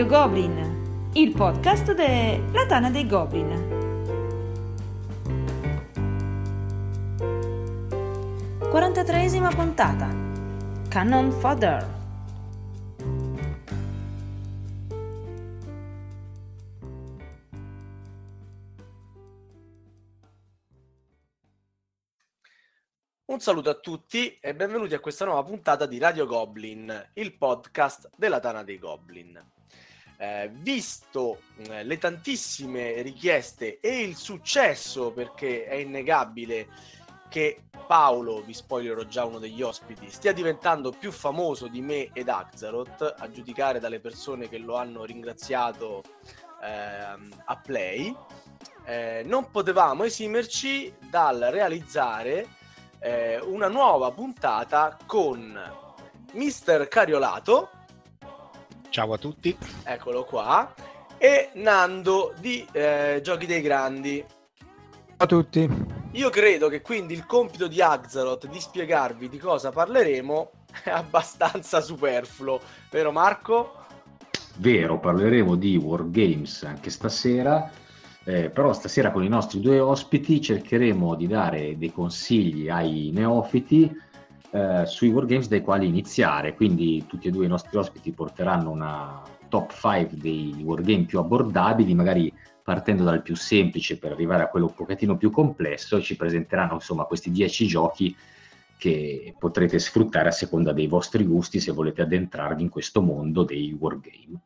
Radio Goblin, il podcast della Tana dei Goblin. 43esima puntata. Cannon Fodder. Un saluto a tutti e benvenuti a questa nuova puntata di Radio Goblin, il podcast della Tana dei Goblin. Eh, visto eh, le tantissime richieste e il successo, perché è innegabile che Paolo, vi spoilerò già uno degli ospiti, stia diventando più famoso di me ed Axaroth, a giudicare dalle persone che lo hanno ringraziato eh, a Play, eh, non potevamo esimerci dal realizzare eh, una nuova puntata con Mister Cariolato. Ciao a tutti. Eccolo qua. E Nando di eh, Giochi dei Grandi. Ciao a tutti. Io credo che quindi il compito di Axaroth di spiegarvi di cosa parleremo è abbastanza superfluo, vero Marco? Vero, parleremo di Wargames anche stasera eh, però stasera con i nostri due ospiti cercheremo di dare dei consigli ai neofiti eh, sui wargames dai quali iniziare, quindi tutti e due i nostri ospiti porteranno una top 5 dei wargame più abbordabili, magari partendo dal più semplice per arrivare a quello un pochettino più complesso e ci presenteranno insomma questi 10 giochi che potrete sfruttare a seconda dei vostri gusti se volete addentrarvi in questo mondo dei wargame.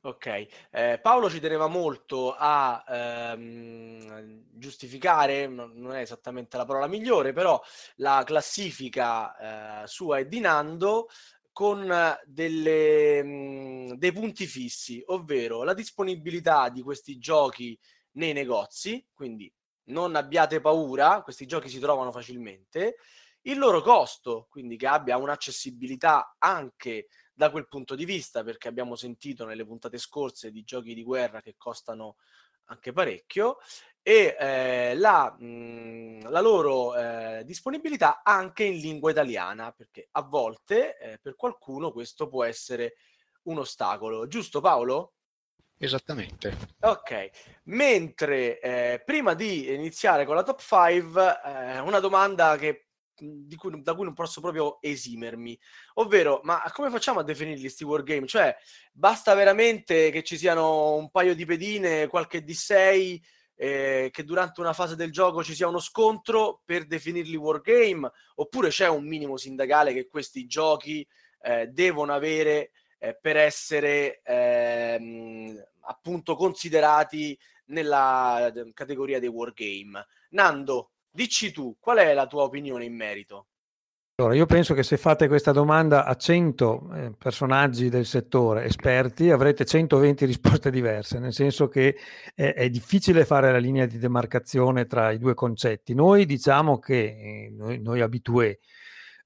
Ok, eh, Paolo ci teneva molto a ehm, giustificare, non è esattamente la parola migliore, però la classifica eh, sua e di Nando con delle, mh, dei punti fissi, ovvero la disponibilità di questi giochi nei negozi, quindi non abbiate paura, questi giochi si trovano facilmente, il loro costo, quindi che abbia un'accessibilità anche da quel punto di vista, perché abbiamo sentito nelle puntate scorse di giochi di guerra che costano anche parecchio, e eh, la, mh, mhmm, la, loro eh, disponibilità anche in lingua italiana, perché a volte eh, per qualcuno questo può essere un ostacolo. Giusto Paolo? Esattamente. Ok, mentre eh, prima di iniziare con la top 5, eh, una domanda che cui, da cui non posso proprio esimermi. Ovvero, ma come facciamo a definirli questi wargame? Cioè, basta veramente che ci siano un paio di pedine, qualche D6, eh, che durante una fase del gioco ci sia uno scontro per definirli wargame? Oppure c'è un minimo sindacale che questi giochi eh, devono avere eh, per essere ehm, appunto considerati nella eh, categoria dei wargame? Nando, Dici tu, qual è la tua opinione in merito? Allora, io penso che se fate questa domanda a 100 eh, personaggi del settore esperti avrete 120 risposte diverse, nel senso che è, è, difficile fare la linea di demarcazione tra i due concetti. Noi diciamo che, eh, noi, noi abitué,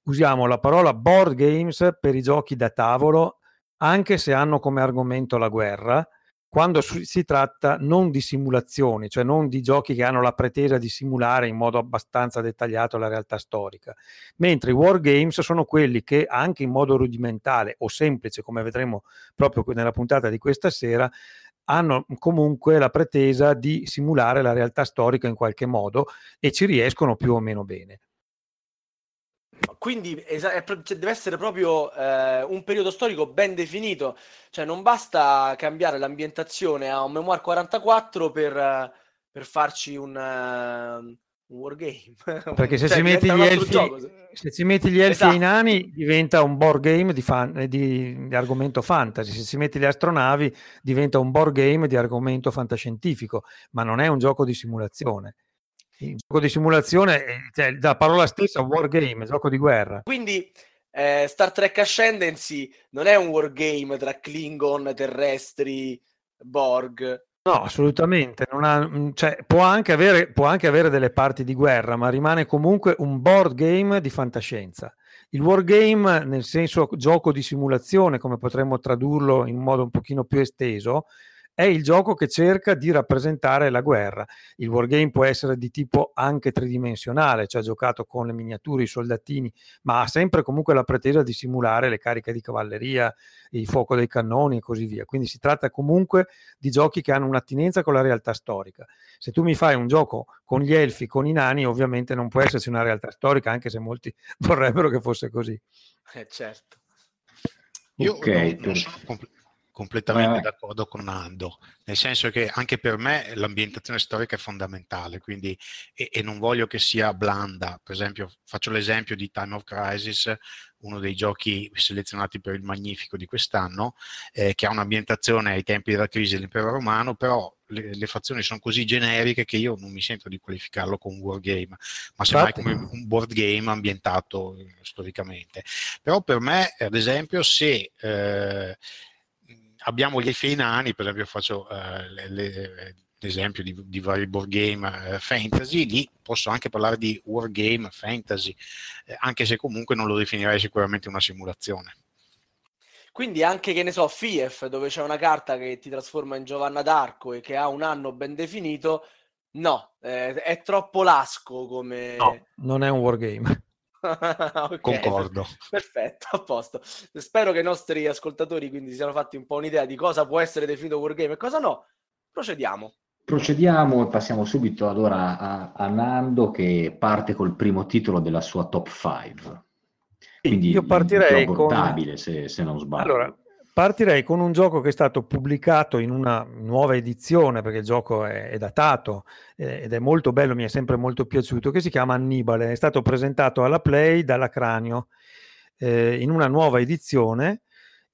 usiamo la parola board games per i giochi da tavolo, anche se hanno come argomento la guerra, quando si tratta non di simulazioni, cioè non di giochi che hanno la pretesa di simulare in modo abbastanza dettagliato la realtà storica, mentre i wargames sono quelli che anche in modo rudimentale o semplice, come vedremo proprio nella puntata di questa sera, hanno comunque la pretesa di simulare la realtà storica in qualche modo e ci riescono più o meno bene. Quindi cioè, deve essere proprio eh, un periodo storico ben definito, cioè non basta cambiare l'ambientazione a un Memoir 44 per, per farci un, uh, un wargame. Perché se, cioè, ci metti gli elfi, gioco. se ci metti gli elfi esatto. e i nani diventa un board game di, fan, di, di, argomento fantasy, se ci metti le astronavi diventa un board game di argomento fantascientifico, ma non è un gioco di simulazione il gioco di simulazione, cioè, la parola stessa, wargame, gioco di guerra. Quindi eh, Star Trek Ascendancy non è un wargame tra Klingon, terrestri, Borg. No, assolutamente. Ha, mm, cioè, può, anche avere, può anche avere delle parti di guerra, ma rimane comunque un board game di fantascienza. Il wargame, nel senso gioco di simulazione, come potremmo tradurlo in modo un pochino più esteso, è il gioco che cerca di rappresentare la guerra. Il wargame può essere di tipo anche tridimensionale, cioè giocato con le miniature, i soldatini, ma ha sempre comunque la pretesa di simulare le cariche di cavalleria, il fuoco dei cannoni e così via. Quindi si tratta comunque di giochi che hanno un'attinenza con la realtà storica. Se tu mi fai un gioco con gli elfi, con i nani, ovviamente non può esserci una realtà storica, anche se molti vorrebbero che fosse così. Eh, certo. Io okay, non, non sono compl- completamente eh. d'accordo con Nando, nel senso che anche per me l'ambientazione storica è fondamentale, quindi, e, e, non voglio che sia blanda. Per esempio, faccio l'esempio di Time of Crisis, uno dei giochi selezionati per il Magnifico di quest'anno, eh, che ha un'ambientazione ai tempi della crisi dell'impero romano, però le, le, fazioni sono così generiche che io non mi sento di qualificarlo come un wargame, ma semmai come un board game ambientato storicamente. Però per me, ad esempio, se eh, abbiamo gli effetti nani, per esempio faccio eh, le, le, l'esempio di, di, vari board game eh, fantasy, lì posso anche parlare di wargame fantasy, eh, anche se comunque non lo definirei sicuramente una simulazione. Quindi anche, che ne so, FIEF, dove c'è una carta che ti trasforma in Giovanna d'Arco e che ha un anno ben definito, no, eh, è troppo lasco come... No, non è un wargame. okay, Concordo. Perfetto, a posto. Spero che i nostri ascoltatori quindi si siano fatti un po' un'idea di cosa può essere definito wargame e cosa no. Procediamo. Procediamo e passiamo subito allora a, a, Nando che parte col primo titolo della sua top 5. Quindi io partirei con... se, se non sbaglio. Allora, Partirei con un gioco che è stato pubblicato in una nuova edizione, perché il gioco è, è datato eh, ed è molto bello, mi è sempre molto piaciuto, che si chiama Annibale. È stato presentato alla Play dalla Cranio eh, in una nuova edizione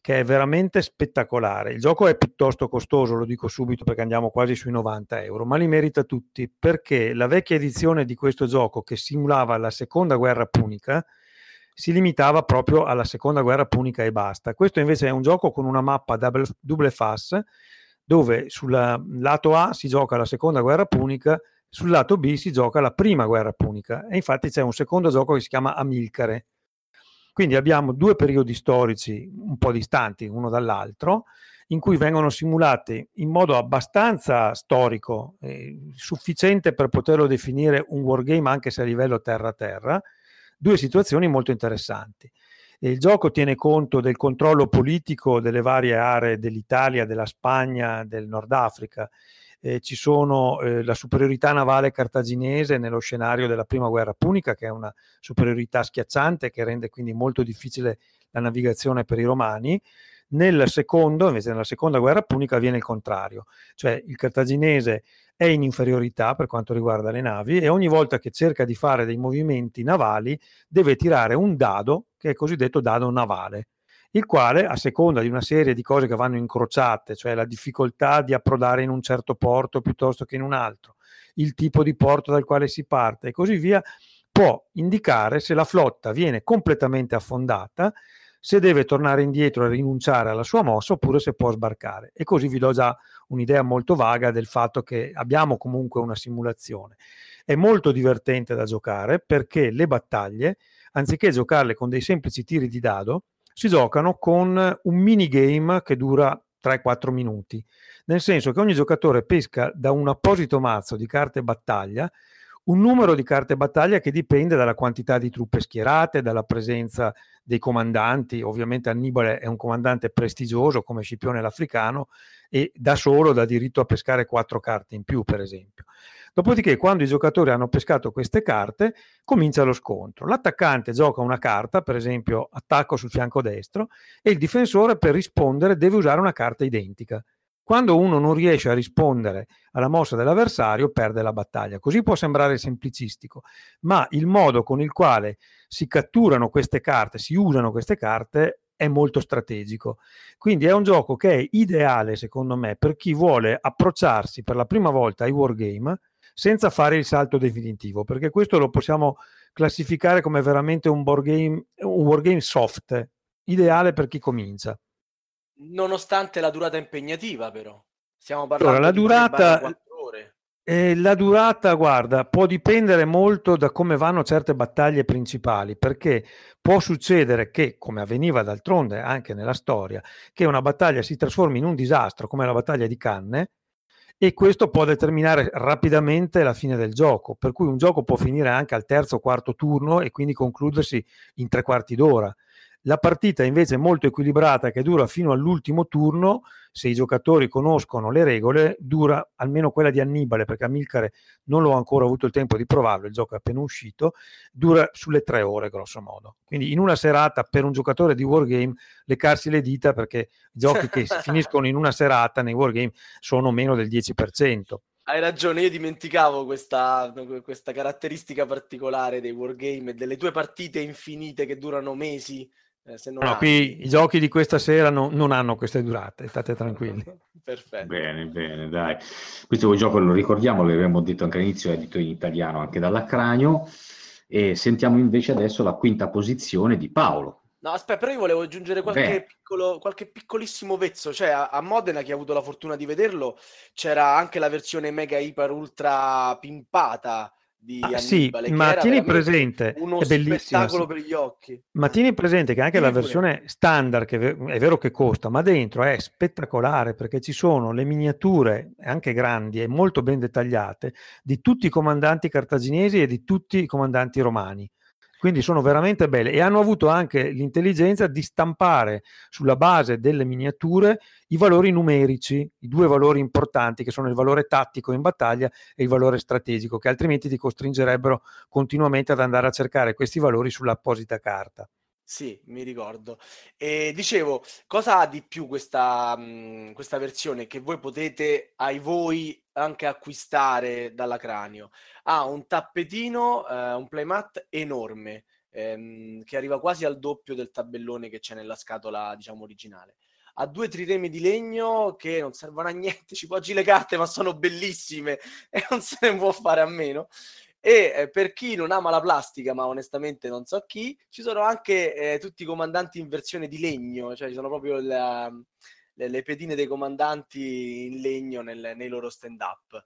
che è veramente spettacolare. Il gioco è piuttosto costoso, lo dico subito perché andiamo quasi sui 90 euro, ma li merita tutti perché la vecchia edizione di questo gioco che simulava la seconda guerra punica si limitava proprio alla seconda guerra punica e basta. Questo invece è un gioco con una mappa double, double fast dove sul lato A si gioca la seconda guerra punica, sul lato B si gioca la prima guerra punica e infatti c'è un secondo gioco che si chiama Amilcare. Quindi abbiamo due periodi storici un po' distanti uno dall'altro, in cui vengono simulati in modo abbastanza storico, eh, sufficiente per poterlo definire un wargame anche se a livello terra-terra, due situazioni molto interessanti. Il gioco tiene conto del controllo politico delle varie aree dell'Italia, della Spagna, del Nord Africa. Eh, ci sono eh, la superiorità navale cartaginese nello scenario della prima guerra punica, che è una superiorità schiacciante che rende quindi molto difficile la navigazione per i romani. Nel secondo, invece nella seconda guerra punica, avviene il contrario, cioè il cartaginese è in inferiorità per quanto riguarda le navi e ogni volta che cerca di fare dei movimenti navali deve tirare un dado che è cosiddetto dado navale il quale a seconda di una serie di cose che vanno incrociate, cioè la difficoltà di approdare in un certo porto piuttosto che in un altro, il tipo di porto dal quale si parte e così via, può indicare se la flotta viene completamente affondata, se deve tornare indietro e rinunciare alla sua mossa oppure se può sbarcare. E così vi do già un'idea molto vaga del fatto che abbiamo comunque una simulazione. È molto divertente da giocare perché le battaglie, anziché giocarle con dei semplici tiri di dado, si giocano con un minigame che dura 3-4 minuti, nel senso che ogni giocatore pesca da un apposito mazzo di carte battaglia un numero di carte battaglia che dipende dalla quantità di truppe schierate, dalla presenza dei comandanti. Ovviamente Annibale è un comandante prestigioso come Scipione l'Africano e da solo dà diritto a pescare quattro carte in più, per esempio. Dopodiché, quando i giocatori hanno pescato queste carte, comincia lo scontro. L'attaccante gioca una carta, per esempio attacco sul fianco destro, e il difensore per rispondere deve usare una carta identica. Quando uno non riesce a rispondere alla mossa dell'avversario, perde la battaglia. Così può sembrare semplicistico, ma il modo con il quale si catturano queste carte, si usano queste carte, è molto strategico. Quindi è un gioco che è ideale, secondo me, per chi vuole approcciarsi per la prima volta ai wargame senza fare il salto definitivo, perché questo lo possiamo classificare come veramente un, board game, un wargame soft, ideale per chi comincia. Nonostante la durata impegnativa, però. Stiamo parlando allora, la durata, ore. Eh, la durata, guarda, può dipendere molto da come vanno certe battaglie principali, perché può succedere che, come avveniva d'altronde anche nella storia, che una battaglia si trasformi in un disastro, come la battaglia di Canne, e questo può determinare rapidamente la fine del gioco, per cui un gioco può finire anche al terzo o quarto turno e quindi concludersi in tre quarti d'ora. La partita invece è molto equilibrata, che dura fino all'ultimo turno, se i giocatori conoscono le regole, dura almeno quella di Annibale, perché Amilcare non l'ho ancora avuto il tempo di provarlo, il gioco è appena uscito, dura sulle tre ore grosso modo. Quindi in una serata per un giocatore di Wargame leccarsi le dita perché giochi che finiscono in una serata nei Wargame sono meno del 10%. Hai ragione, io dimenticavo questa, questa caratteristica particolare dei wargame e delle tue partite infinite che durano mesi eh, no, qui i giochi di questa sera no, non hanno queste durate, state tranquilli. Perfetto. Bene, bene, dai. Questo gioco lo ricordiamo, l'abbiamo detto anche all'inizio, è edito in italiano anche dall'Accranio. E sentiamo invece adesso la quinta posizione di Paolo. No, aspetta, però io volevo aggiungere qualche, piccolo, qualche piccolissimo vezzo. Cioè, a, a, Modena, chi ha avuto la fortuna di vederlo, c'era anche la versione mega iper ultra pimpata di ah, sì, ma tieni presente uno spettacolo sì. per gli occhi. Ma tieni presente che anche la versione standard, che è vero che costa, ma dentro è spettacolare perché ci sono le miniature anche grandi e molto ben dettagliate di tutti i comandanti cartaginesi e di tutti i comandanti romani. Quindi sono veramente belle e hanno avuto anche l'intelligenza di stampare sulla base delle miniature i valori numerici, i due valori importanti che sono il valore tattico in battaglia e il valore strategico, che altrimenti ti costringerebbero continuamente ad andare a cercare questi valori sull'apposita carta. Sì, mi ricordo. E dicevo, cosa ha di più questa, mh, questa versione che voi potete ai voi anche acquistare dalla Cranio? Ha un tappetino, eh, un playmat enorme, ehm, che arriva quasi al doppio del tabellone che c'è nella scatola, diciamo, originale. Ha due triremi di legno che non servono a niente, ci poggi le carte, ma sono bellissime e non se ne può fare a meno. E eh, per chi non ama la plastica, ma onestamente non so chi, ci sono anche eh, tutti i comandanti in versione di legno, cioè ci sono proprio la, le, le, pedine dei comandanti in legno nel, nei loro stand-up.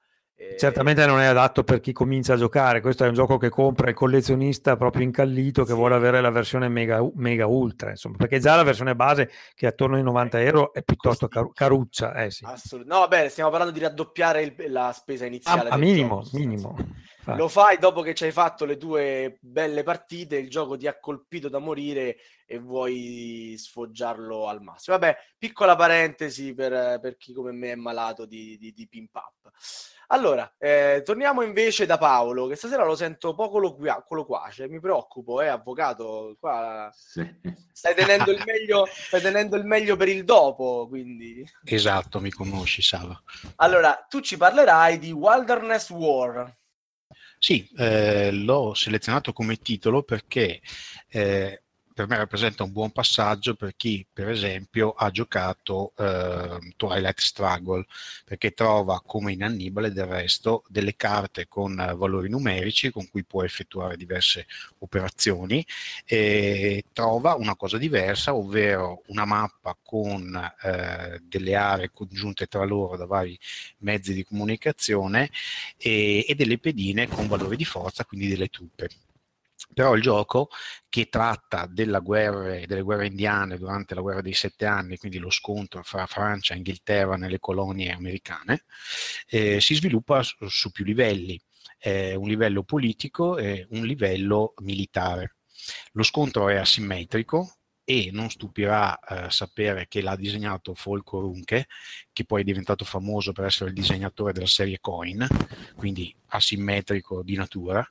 Certamente non è adatto per chi comincia a giocare, questo è un gioco che compra il collezionista proprio incallito che sì. vuole avere la versione mega, mega ultra, insomma, perché già la versione base che è attorno ai 90 euro è piuttosto car- caruccia. Eh, sì. Assolut- no, vabbè, stiamo parlando di raddoppiare il, la spesa iniziale. A, a minimo, gioco, minimo. Lo fai dopo che ci hai fatto le tue belle partite, il gioco ti ha colpito da morire e vuoi sfoggiarlo al massimo. Vabbè, piccola parentesi per, per chi come me è malato di, di, di pimp up. Allora, eh, torniamo invece da Paolo, che stasera lo sento poco loquace, mi preoccupo, eh, avvocato, qua sì. stai, tenendo il meglio, stai tenendo il meglio per il dopo, quindi... Esatto, mi conosci, Sava. Allora, tu ci parlerai di Wilderness War. Sì, eh, l'ho selezionato come titolo perché eh, per me rappresenta un buon passaggio per chi, per esempio, ha giocato eh, Twilight Struggle, perché trova, come in Annibale del resto, delle carte con eh, valori numerici con cui può effettuare diverse operazioni e trova una cosa diversa, ovvero una mappa con eh, delle aree congiunte tra loro da vari mezzi di comunicazione e, e delle pedine con valori di forza, quindi delle truppe. Però il gioco che tratta guerra, delle guerre indiane durante la guerra dei sette anni, quindi lo scontro fra Francia e Inghilterra nelle colonie americane, eh, si sviluppa su, su più livelli, eh, un livello politico e un livello militare. Lo scontro è asimmetrico, e non stupirà eh, sapere che l'ha disegnato Folco Runke, che poi è diventato famoso per essere il disegnatore della serie Coin, quindi asimmetrico di natura,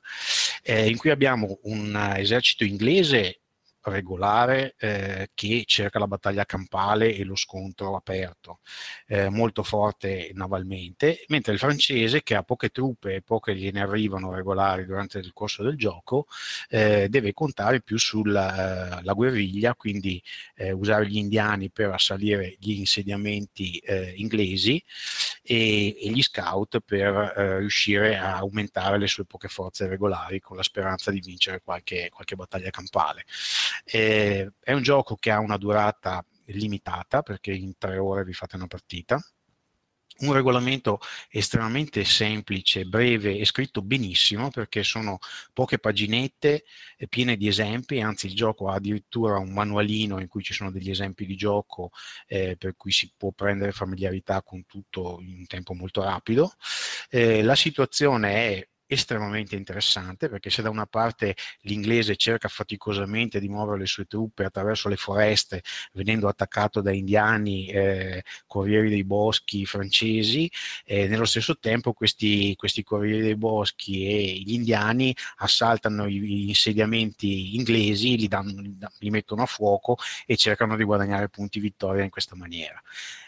eh, in cui abbiamo un esercito inglese regolare eh, che cerca la battaglia campale e lo scontro aperto, eh, molto forte navalmente, mentre il francese che ha poche truppe e poche gliene arrivano regolari durante il corso del gioco, eh, deve contare più sulla eh, guerriglia, quindi eh, usare gli indiani per assalire gli insediamenti eh, inglesi e, e, gli scout per riuscire a aumentare le sue poche forze regolari con la speranza di vincere qualche, qualche battaglia campale. Eh, è un gioco che ha una durata limitata perché in tre ore vi fate una partita. Un regolamento estremamente semplice, breve e scritto benissimo perché sono poche paginette eh, piene di esempi, anzi il gioco ha addirittura un manualino in cui ci sono degli esempi di gioco eh, per cui si può prendere familiarità con tutto in un tempo molto rapido. Eh, la situazione è estremamente interessante perché se da una parte l'inglese cerca faticosamente di muovere le sue truppe attraverso le foreste venendo attaccato da indiani, eh, corrieri dei boschi francesi, eh, nello stesso tempo questi, questi, corrieri dei boschi e gli indiani assaltano gli insediamenti inglesi, li, danno, li mettono a fuoco e cercano di guadagnare punti vittoria in questa maniera.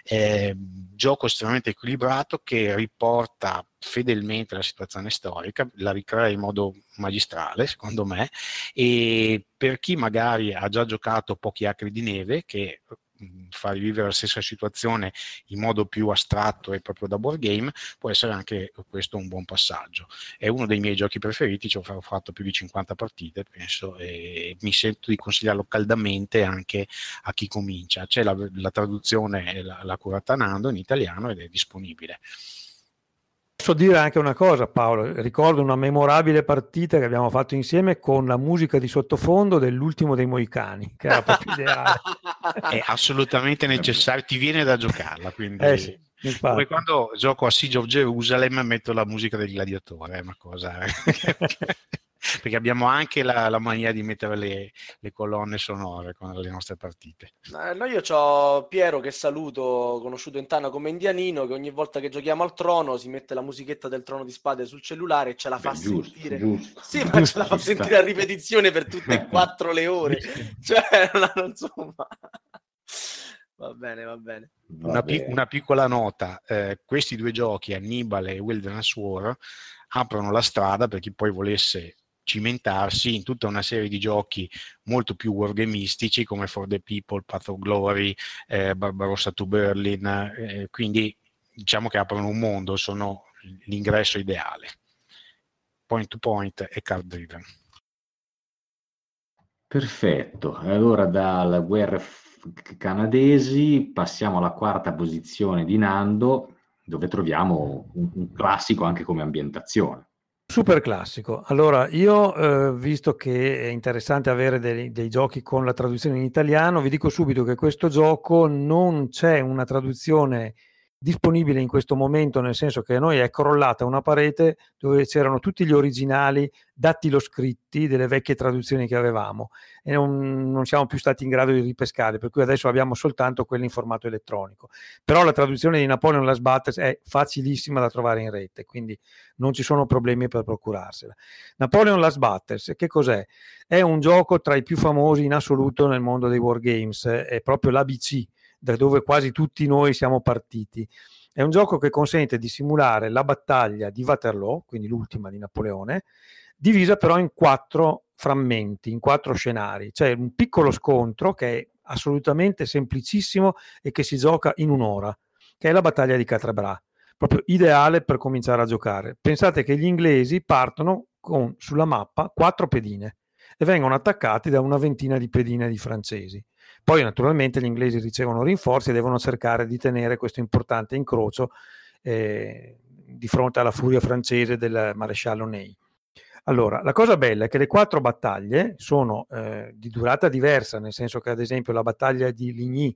Eh, gioco estremamente equilibrato che riporta fedelmente la situazione storica, la ricrea in modo magistrale, secondo me, e per chi magari ha già giocato pochi acri di neve, che fa rivivere la stessa situazione in modo più astratto e proprio da board game, può essere anche questo un buon passaggio. È uno dei miei giochi preferiti, ci ho fatto più di 50 partite, penso, e mi sento di consigliarlo caldamente anche a chi comincia. C'è la, la traduzione, la, la curata Nando in italiano ed è disponibile. Posso dire anche una cosa, Paolo. Ricordo una memorabile partita che abbiamo fatto insieme con la musica di sottofondo dell'ultimo dei Moicani, che era proprio ideale. È assolutamente necessario, ti viene da giocarla. Quindi... Eh sì, Come quando gioco a Siege of Jerusalem metto la musica del gladiatore, è una cosa perché abbiamo anche la, la mania di mettere le, le, colonne sonore con le nostre partite. Eh, no, io ho Piero che saluto, conosciuto in Tana come indianino, che ogni volta che giochiamo al trono si mette la musichetta del trono di spade sul cellulare e ce la fa Beh, giusto, sentire. Giusto. Sì, ma ce la fa sentire a ripetizione per tutte e quattro le ore. cioè, non, insomma... Va bene, va bene. Una, pic- una piccola nota, eh, questi due giochi, Annibale e Wilderness War, aprono la strada per chi poi volesse cimentarsi in tutta una serie di giochi molto più wargamistici come For the People, Path of Glory, eh, Barbarossa to Berlin, eh, quindi diciamo che aprono un mondo, sono l'ingresso ideale. Point to point e card driven. Perfetto, allora dalle guerre canadesi passiamo alla quarta posizione di Nando dove troviamo un, un classico anche come ambientazione. Super classico. Allora, io eh, visto che è interessante avere dei, dei, giochi con la traduzione in italiano, vi dico subito che questo gioco non c'è una traduzione disponibile in questo momento, nel senso che a noi è crollata una parete dove c'erano tutti gli originali dattiloscritti delle vecchie traduzioni che avevamo e non, non, siamo più stati in grado di ripescare, per cui adesso abbiamo soltanto quelle in formato elettronico. Però la traduzione di Napoleon Las Battles è facilissima da trovare in rete, quindi non ci sono problemi per procurarsela. Napoleon Las Battles, che cos'è? È un gioco tra i più famosi in assoluto nel mondo dei wargames, è proprio l'ABC da dove quasi tutti noi siamo partiti. È un gioco che consente di simulare la battaglia di Waterloo, quindi l'ultima di Napoleone, divisa però in quattro frammenti, in quattro scenari. C'è un piccolo scontro che è assolutamente semplicissimo e che si gioca in un'ora, che è la battaglia di Catrabra, proprio ideale per cominciare a giocare. Pensate che gli inglesi partono con sulla mappa quattro pedine e vengono attaccati da una ventina di pedine di francesi. Poi naturalmente gli inglesi ricevono rinforzi e devono cercare di tenere questo importante incrocio eh, di fronte alla furia francese del maresciallo Ney. Allora, la cosa bella è che le quattro battaglie sono eh, di durata diversa, nel senso che ad esempio la battaglia di Ligny,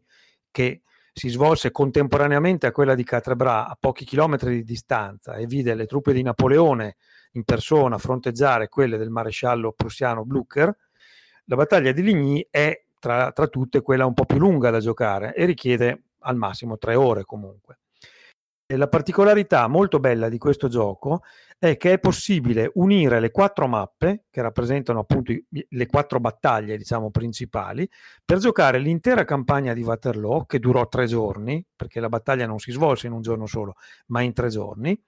che si svolse contemporaneamente a quella di Catrebras a pochi chilometri di distanza e vide le truppe di Napoleone in persona fronteggiare quelle del maresciallo prussiano Blucher, la battaglia di Ligny è tra, tra tutte quella un po' più lunga da giocare e richiede al massimo tre ore comunque. E la particolarità molto bella di questo gioco è che è possibile unire le quattro mappe che rappresentano appunto le quattro battaglie diciamo principali per giocare l'intera campagna di Waterloo che durò tre giorni perché la battaglia non si svolse in un giorno solo ma in tre giorni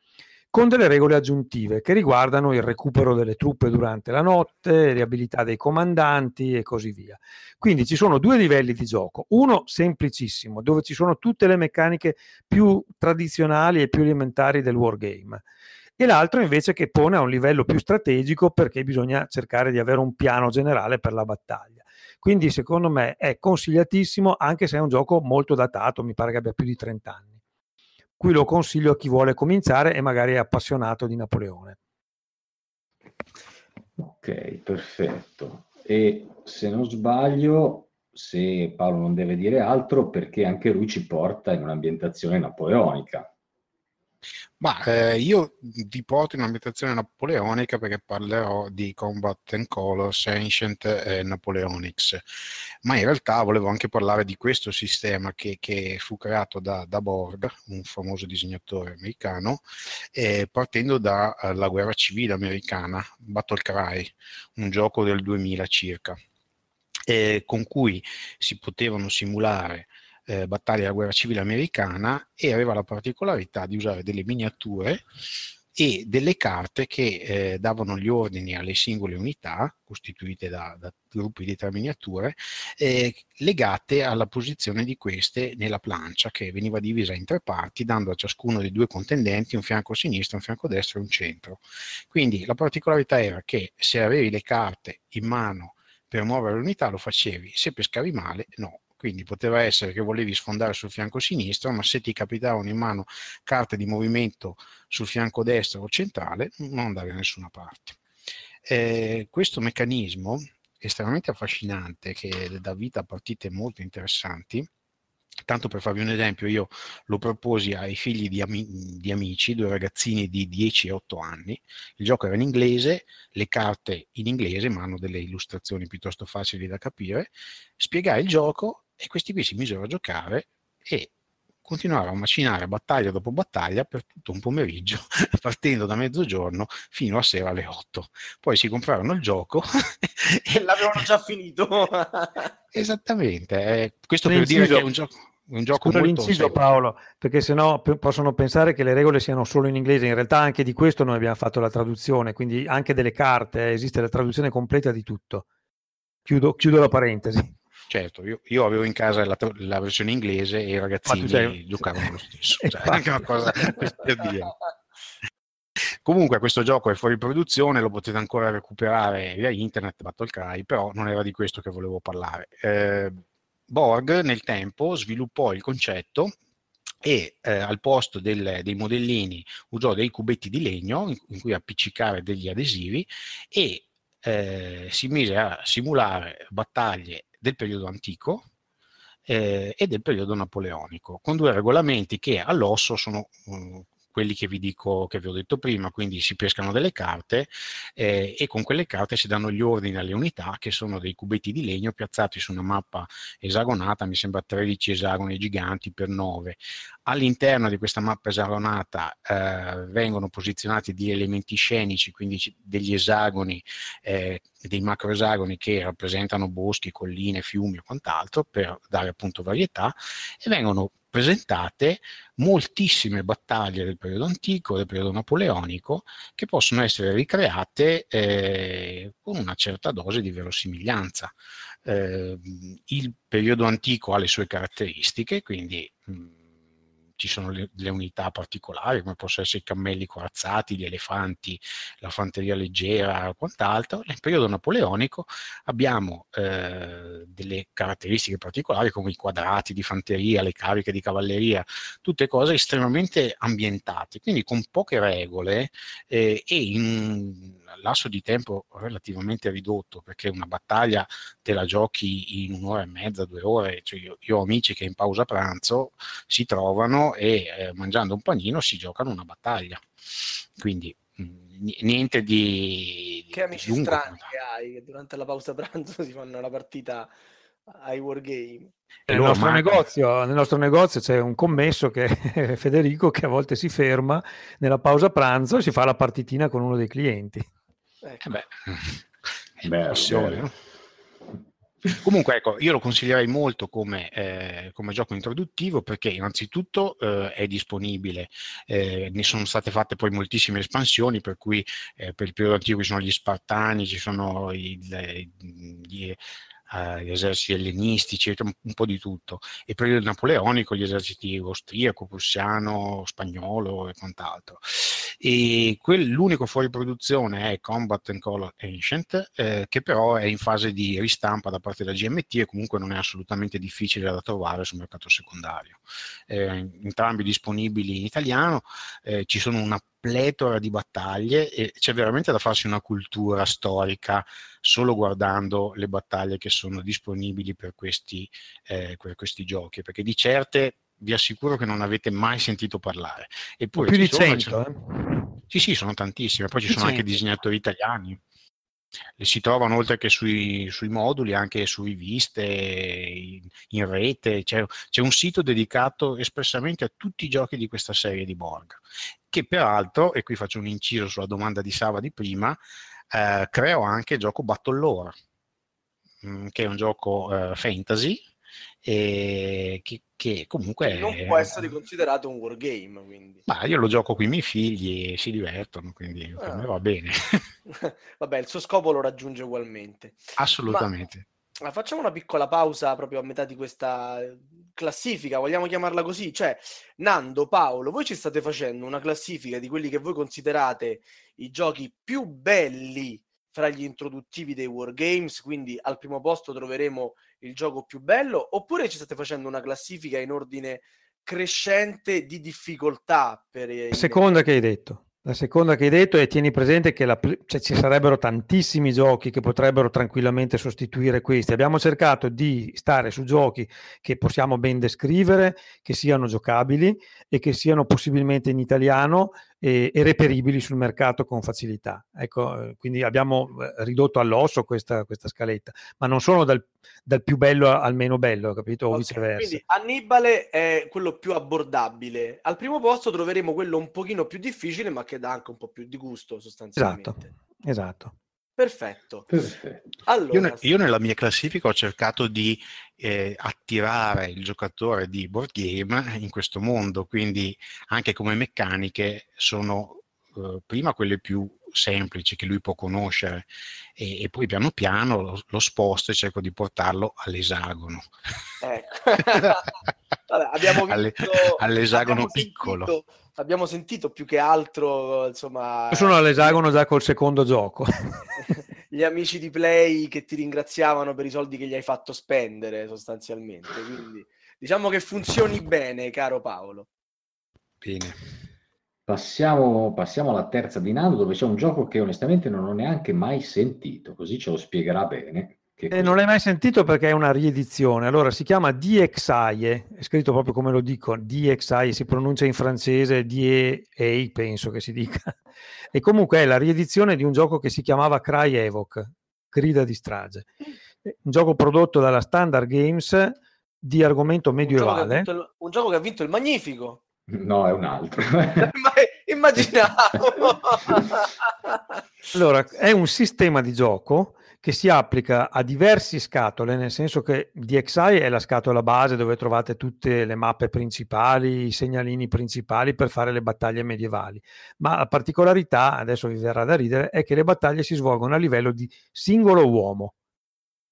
con delle regole aggiuntive che riguardano il recupero delle truppe durante la notte, le abilità dei comandanti e così via. Quindi ci sono due livelli di gioco, uno semplicissimo, dove ci sono tutte le meccaniche più tradizionali e più elementari del wargame, e l'altro invece che pone a un livello più strategico perché bisogna cercare di avere un piano generale per la battaglia. Quindi secondo me è consigliatissimo anche se è un gioco molto datato, mi pare che abbia più di 30 anni. Cui lo consiglio a chi vuole cominciare e magari è appassionato di Napoleone. Ok, perfetto. E se non sbaglio, se Paolo non deve dire altro, perché anche lui ci porta in un'ambientazione napoleonica. Ma eh, io vi porto in un'ambientazione napoleonica perché parlerò di Combat and Colors Ancient e Napoleonics, ma in realtà volevo anche parlare di questo sistema che, che fu creato da, da, Borg, un famoso disegnatore americano, eh, partendo dalla guerra civile americana, Battle Cry, un gioco del 2000 circa, eh, con cui si potevano simulare eh, battaglia della guerra civile americana e aveva la particolarità di usare delle miniature e delle carte che eh, davano gli ordini alle singole unità, costituite da, da gruppi di tre miniature, eh, legate alla posizione di queste nella plancia, che veniva divisa in tre parti, dando a ciascuno dei due contendenti un fianco sinistro, un fianco destro e un centro. Quindi la particolarità era che se avevi le carte in mano per muovere l'unità lo facevi, se pescavi male no, quindi poteva essere che volevi sfondare sul fianco sinistro, ma se ti capitavano in mano carte di movimento sul fianco destro o centrale, non andavi da nessuna parte. Eh, questo meccanismo estremamente affascinante che dà vita a partite molto interessanti Tanto per farvi un esempio, io lo proposi ai figli di, ami- di, amici, due ragazzini di 10 e 8 anni. Il gioco era in inglese, le carte in inglese, ma hanno delle illustrazioni piuttosto facili da capire. Spiegai il gioco e questi qui si misero a giocare e continuarono a macinare battaglia dopo battaglia per tutto un pomeriggio, partendo da mezzogiorno fino a sera alle 8. Poi si comprarono il gioco e l'avevano già finito. Esattamente, eh, questo per dire che è un gioco un gioco Scusa molto l'inciso Paolo, perché sennò p- possono pensare che le regole siano solo in inglese, in realtà anche di questo noi abbiamo fatto la traduzione, quindi anche delle carte, eh, esiste la traduzione completa di tutto. Chiudo, chiudo la parentesi. Certo, io, io, avevo in casa la, la, versione inglese e i ragazzini sei... giocavano lo stesso. Cioè, anche una cosa per dire. Comunque questo gioco è fuori produzione, lo potete ancora recuperare via internet, Battlecry, però non era di questo che volevo parlare. Eh, Borg nel tempo sviluppò il concetto e eh, al posto del, dei modellini usò dei cubetti di legno in, in cui appiccicare degli adesivi e eh, si mise a simulare battaglie del periodo antico eh, e del periodo napoleonico, con due regolamenti che all'osso sono uh, quelli che vi dico, che vi ho detto prima, quindi si pescano delle carte eh, e con quelle carte si danno gli ordini alle unità che sono dei cubetti di legno piazzati su una mappa esagonata, mi sembra 13 esagoni giganti per 9. All'interno di questa mappa esagonata eh, vengono posizionati degli elementi scenici, quindi degli esagoni, eh, dei macroesagoni che rappresentano boschi, colline, fiumi o quant'altro per dare appunto varietà e vengono presentate moltissime battaglie del periodo antico, del periodo napoleonico, che possono essere ricreate eh, con una certa dose di verosimiglianza. Eh, il periodo antico ha le sue caratteristiche, quindi mh, ci sono le, le, unità particolari, come possono essere i cammelli corazzati, gli elefanti, la fanteria leggera quant'altro. Nel periodo napoleonico abbiamo eh, delle caratteristiche particolari come i quadrati di fanteria, le cariche di cavalleria, tutte cose estremamente ambientate, quindi con poche regole eh, e in lasso di tempo relativamente ridotto, perché una battaglia te la giochi in un'ora e mezza, due ore. Cioè io, io ho amici che in pausa pranzo si trovano e eh, mangiando un panino si giocano una battaglia. Quindi mh, mm, niente di... Che amici di strani che hai che durante la pausa pranzo si fanno la partita ai wargame. Nel nostro, negozio, nel nostro, negozio, c'è un commesso che è Federico che a volte si ferma nella pausa pranzo e si fa la partitina con uno dei clienti. Ecco. Eh beh, è beh, passione, no? Comunque, ecco, io lo consiglierei molto come, eh, come gioco introduttivo perché innanzitutto eh, è disponibile, eh, ne sono state fatte poi moltissime espansioni, per cui eh, per il periodo antico ci sono gli Spartani, ci sono i, gli, eh, gli eserciti ellenistici, un, un, po' di tutto. E periodo napoleonico gli eserciti austriaco, prussiano, spagnolo e quant'altro. E quel, l'unico fuori produzione è Combat and Color Ancient, eh, che però è in fase di ristampa da parte della GMT e comunque non è assolutamente difficile da trovare sul mercato secondario. Eh, entrambi disponibili in italiano, eh, ci sono una pletora di battaglie e c'è veramente da farsi una cultura storica solo guardando le battaglie che sono disponibili per questi, eh, per questi giochi, perché di certe vi assicuro che non avete mai sentito parlare. Eppure più di sono, 100, eh? Sì, sì, sono tantissime. Poi ci sono 100. anche disegnatori italiani. Le si trovano oltre che sui, sui moduli anche su riviste, in, in rete. C'è, c'è, un sito dedicato espressamente a tutti i giochi di questa serie di Borg, che peraltro, e qui faccio un inciso sulla domanda di Sava di prima, eh, creo anche il gioco Battle Lore, mm, che è un gioco eh, fantasy e che, che comunque non può essere considerato un wargame quindi. ma io lo gioco con i miei figli e si divertono quindi ah. per me ah. va bene vabbè il suo scopo lo raggiunge ugualmente assolutamente ma, facciamo una piccola pausa proprio a metà di questa classifica vogliamo chiamarla così cioè Nando Paolo voi ci state facendo una classifica di quelli che voi considerate i giochi più belli fra gli introduttivi dei wargames quindi al primo posto troveremo il gioco più bello, oppure ci state facendo una classifica in ordine crescente di difficoltà per la seconda che hai detto la seconda che hai detto e tieni presente che la, cioè, ci sarebbero tantissimi giochi che potrebbero tranquillamente sostituire questi. Abbiamo cercato di stare su giochi che possiamo ben descrivere, che siano giocabili e che siano possibilmente in italiano e, e reperibili sul mercato con facilità. Ecco, eh, quindi abbiamo eh, ridotto all'osso questa, questa scaletta, ma non sono dal, dal, più bello al meno bello, capito? O okay, viceversa. Quindi Annibale è quello più abbordabile. Al primo posto troveremo quello un pochino più difficile, ma che dà anche un po' più di gusto sostanzialmente. Esatto, esatto. Perfetto. Perfetto. Allora, io, io, nella mia classifica ho cercato di eh, attirare il giocatore di board game in questo mondo, quindi anche come meccaniche sono eh, prima quelle più semplici che lui può conoscere e, e poi piano piano lo, lo, sposto e cerco di portarlo all'esagono. Ecco. Vabbè, abbiamo visto, all'esagono abbiamo piccolo. Sentito, abbiamo sentito più che altro, insomma... Io sono all'esagono già col secondo gioco. Gli amici di Play che ti ringraziavano per i soldi che gli hai fatto spendere sostanzialmente. Quindi diciamo che funzioni bene, caro Paolo. Bene. Passiamo, passiamo alla terza di Nando, dove c'è un gioco che onestamente non ho neanche mai sentito, così ce lo spiegherà bene. Eh, non l'hai mai sentito perché è una riedizione. Allora si chiama DXAIE, è scritto proprio come lo dico, DXAIE, si pronuncia in francese DEA, penso che si dica. E comunque è la riedizione di un gioco che si chiamava Cry Evoc, Grida di strage. Un gioco prodotto dalla Standard Games di argomento medievale. Un gioco, il, un gioco che ha vinto il Magnifico. No, è un altro. immaginavo. allora, è un sistema di gioco che si applica a diverse scatole, nel senso che DXI è la scatola base dove trovate tutte le mappe principali, i segnalini principali per fare le battaglie medievali. Ma la particolarità, adesso vi verrà da ridere, è che le battaglie si svolgono a livello di singolo uomo.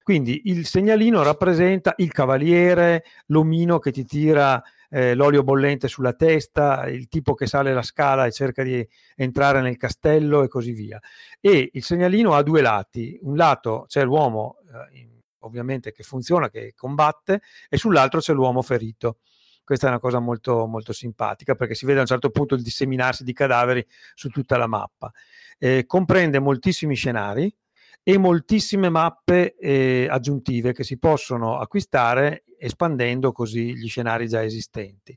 Quindi il segnalino rappresenta il cavaliere, l'omino che ti tira eh, l'olio bollente sulla testa, il tipo che sale la scala e cerca di entrare nel castello e così via. E il segnalino ha due lati, un lato c'è l'uomo eh, ovviamente che funziona, che combatte, e sull'altro c'è l'uomo ferito. Questa è una cosa molto, molto simpatica perché si vede a un certo punto il disseminarsi di cadaveri su tutta la mappa. Eh, comprende moltissimi scenari, e moltissime mappe eh, aggiuntive che si possono acquistare espandendo così gli scenari già esistenti.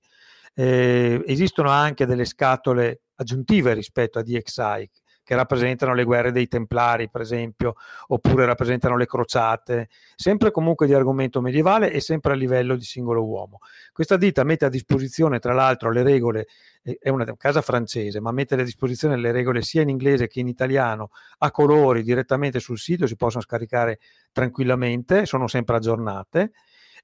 Eh, esistono anche delle scatole aggiuntive rispetto a DXI che rappresentano le guerre dei Templari, per esempio, oppure rappresentano le crociate, sempre comunque di argomento medievale e sempre a livello di singolo uomo. Questa ditta mette a disposizione, tra l'altro, le regole, è una casa francese, ma mette a disposizione le regole sia in inglese che in italiano a colori direttamente sul sito, si possono scaricare tranquillamente, sono sempre aggiornate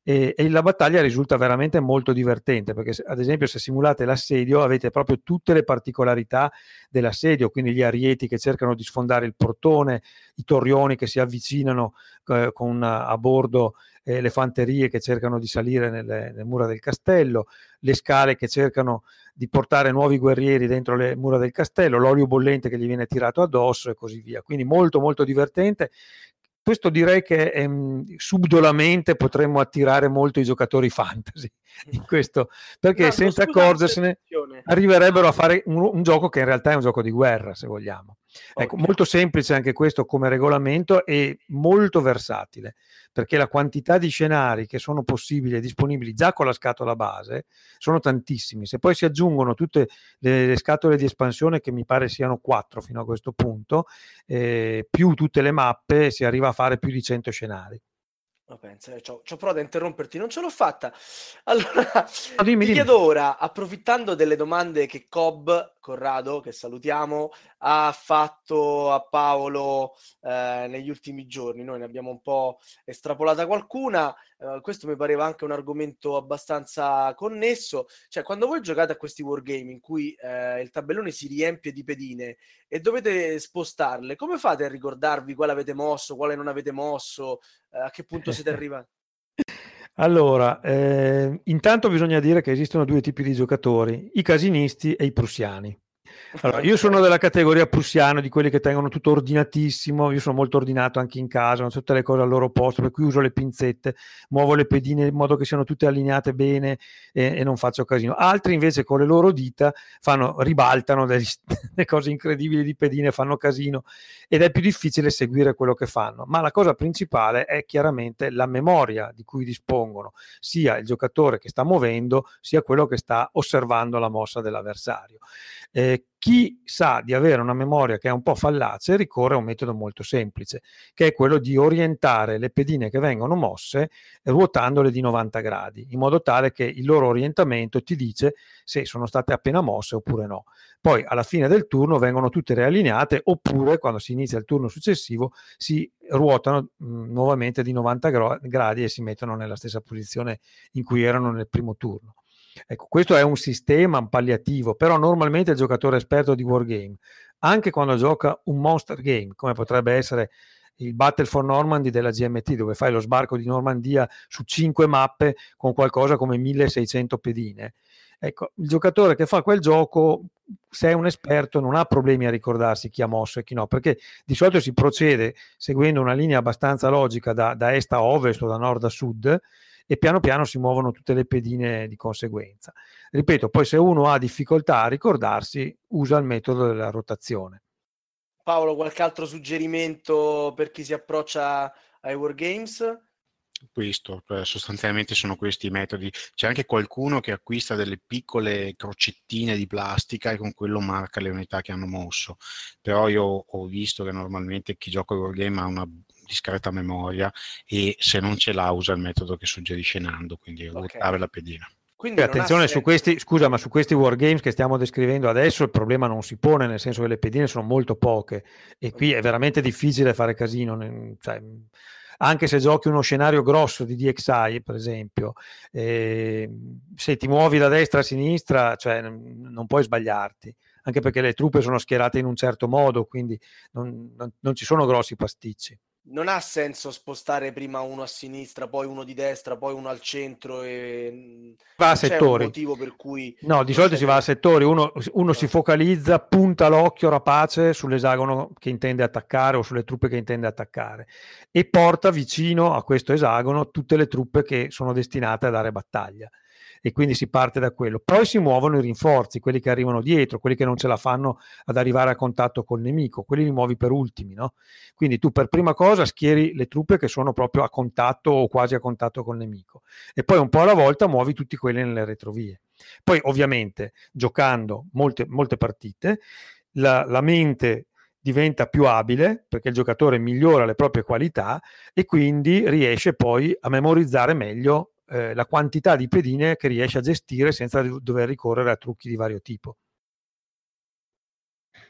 e, e, la battaglia risulta veramente molto divertente perché ad esempio se simulate l'assedio avete proprio tutte le particolarità dell'assedio, quindi gli arieti che cercano di sfondare il portone, i torrioni che si avvicinano eh, con a bordo eh, le fanterie che cercano di salire nelle, nelle mura del castello, le scale che cercano di portare nuovi guerrieri dentro le mura del castello, l'olio bollente che gli viene tirato addosso e così via. Quindi molto molto divertente questo direi che ehm, subdolamente potremmo attirare molto i giocatori fantasy in questo, perché no, senza accorgersene arriverebbero a fare un, un, gioco che in realtà è un gioco di guerra, se vogliamo. Ecco, okay. molto semplice anche questo come regolamento e molto versatile, perché la quantità di scenari che sono possibili e disponibili già con la scatola base sono tantissimi. Se poi si aggiungono tutte le, le scatole di espansione, che mi pare siano quattro fino a questo punto, eh, più tutte le mappe, si arriva a fare più di 100 scenari. Ma pensa, eh, c'ho, c'ho provato a interromperti, non ce l'ho fatta. Allora, ah, dimmi, ti chiedo ora, approfittando delle domande che Cobb, Corrado, che salutiamo, ha fatto a Paolo eh, negli ultimi giorni, noi ne abbiamo un po' estrapolata qualcuna, eh, questo mi pareva anche un argomento abbastanza connesso, cioè quando voi giocate a questi wargame in cui eh, il tabellone si riempie di pedine e dovete spostarle, come fate a ricordarvi quale avete mosso, quale non avete mosso, eh, a che punto siete arrivati? Allora, eh, intanto bisogna dire che esistono due tipi di giocatori, i casinisti e i prussiani. Allora, io sono della categoria prussiano, di quelli che tengono tutto ordinatissimo, io sono molto ordinato anche in casa, ho tutte le cose al loro posto, per cui uso le pinzette, muovo le pedine in modo che siano tutte allineate bene e, e non faccio casino. Altri invece con le loro dita fanno, ribaltano delle, delle cose incredibili di pedine, fanno casino ed è più difficile seguire quello che fanno. Ma la cosa principale è chiaramente la memoria di cui dispongono sia il giocatore che sta muovendo, sia quello che sta osservando la mossa dell'avversario. Eh, chi sa di avere una memoria che è un po' fallace ricorre a un metodo molto semplice, che è quello di orientare le pedine che vengono mosse ruotandole di 90 gradi, in modo tale che il loro orientamento ti dice se sono state appena mosse oppure no. Poi alla fine del turno vengono tutte reallineate oppure quando si inizia il turno successivo si ruotano mh, nuovamente di 90 gradi e si mettono nella stessa posizione in cui erano nel primo turno. Ecco, questo è un sistema, un palliativo, però normalmente il giocatore esperto di wargame, anche quando gioca un monster game, come potrebbe essere il Battle for Normandy della GMT, dove fai lo sbarco di Normandia su cinque mappe con qualcosa come 1600 pedine. Ecco, il giocatore che fa quel gioco, se è un esperto, non ha problemi a ricordarsi chi ha mosso e chi no, perché di solito si procede seguendo una linea abbastanza logica da, da est a ovest o da nord a sud, e piano piano si muovono tutte le pedine di conseguenza. Ripeto, poi se uno ha difficoltà a ricordarsi, usa il metodo della rotazione. Paolo, qualche altro suggerimento per chi si approccia ai Wargames? Questo, cioè, sostanzialmente sono questi i metodi. C'è anche qualcuno che acquista delle piccole crocettine di plastica e con quello marca le unità che hanno mosso. Però io ho visto che normalmente chi gioca a Wargame ha una discreta memoria e se non ce l'ha usa il metodo che suggerisce Nando, quindi okay. ruotare la pedina. Quindi attenzione su questi, scusa, ma su questi wargames che stiamo descrivendo adesso il problema non si pone, nel senso che le pedine sono molto poche e qui è veramente difficile fare casino. Cioè, anche se giochi uno scenario grosso di DXI, per esempio, eh, se ti muovi da destra a sinistra, cioè, non puoi sbagliarti, anche perché le truppe sono schierate in un certo modo, quindi non, non, non ci sono grossi pasticci non ha senso spostare prima uno a sinistra, poi uno di destra, poi uno al centro e mm, va a settori. motivo per cui No, di solito si va a settori, uno, uno no. si focalizza, punta l'occhio rapace sull'esagono che intende attaccare o sulle truppe che intende attaccare e porta vicino a questo esagono tutte le truppe che sono destinate a dare battaglia e quindi si parte da quello. Poi si muovono i rinforzi, quelli che arrivano dietro, quelli che non ce la fanno ad arrivare a contatto col nemico, quelli li muovi per ultimi, no? Quindi tu per prima cosa schieri le truppe che sono proprio a contatto o quasi a contatto col nemico e poi un po' alla volta muovi tutti quelli nelle retrovie. Poi ovviamente giocando molte, molte partite, la, la mente diventa più abile perché il giocatore migliora le proprie qualità e quindi riesce poi a memorizzare meglio eh, la quantità di pedine che riesce a gestire senza dover ricorrere a trucchi di vario tipo.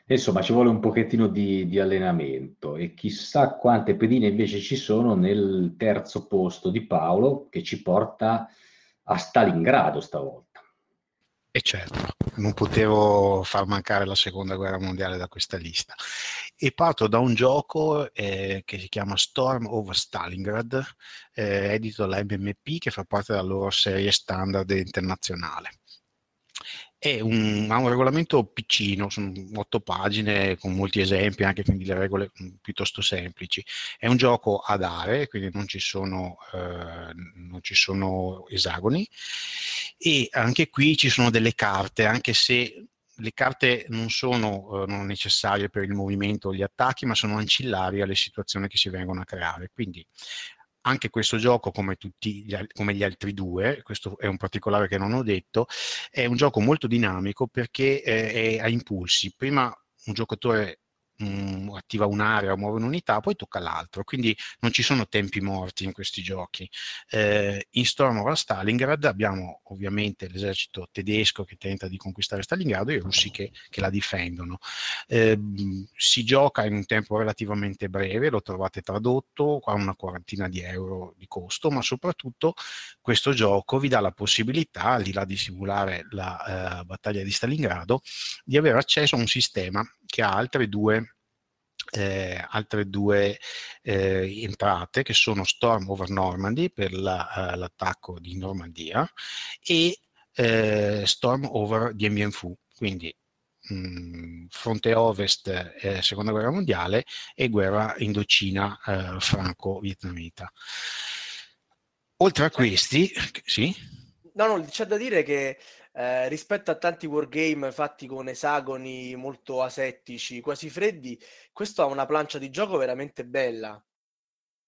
Insomma, ci vuole un pochettino di, di, allenamento e chissà quante pedine invece ci sono nel terzo posto di Paolo che ci porta a Stalingrado stavolta. E certo, non potevo far mancare la seconda guerra mondiale da questa lista. E parto da un gioco eh, che si chiama Storm over Stalingrad, eh, edito dalla MMP che fa parte della loro serie standard internazionale un, ha un regolamento piccino, sono otto pagine con molti esempi, anche quindi le regole mm, piuttosto semplici. È un gioco ad aree, quindi non ci sono, eh, non ci sono esagoni e anche qui ci sono delle carte, anche se le carte non sono eh, non necessarie per il movimento o gli attacchi, ma sono ancillari alle situazioni che si vengono a creare. Quindi anche questo gioco, come, tutti gli, come gli altri due, questo è un particolare che non ho detto, è un gioco molto dinamico perché eh, è a impulsi. Prima un giocatore mh, mm, attiva un'area o muove un'unità, poi tocca l'altro, quindi non ci sono tempi morti in questi giochi. Eh, in Storm over Stalingrad abbiamo ovviamente l'esercito tedesco che tenta di conquistare Stalingrado e i russi che, che la difendono. Eh, si gioca in un tempo relativamente breve, lo trovate tradotto, a una quarantina di euro di costo, ma soprattutto questo gioco vi dà la possibilità, al di là di simulare la uh, battaglia di Stalingrado, di avere accesso a un sistema che ha altre due eh, altre due eh, entrate che sono Storm over Normandy per la, uh, l'attacco di Normandia e eh, Storm over Dien Bien Phu, quindi mh, mm, fronte ovest eh, seconda guerra mondiale e guerra indocina eh, franco-vietnamita. Oltre a questi, sì? No, no, c'è da dire che eh, rispetto a tanti wargame fatti con esagoni molto asettici, quasi freddi, questo ha una plancia di gioco veramente bella,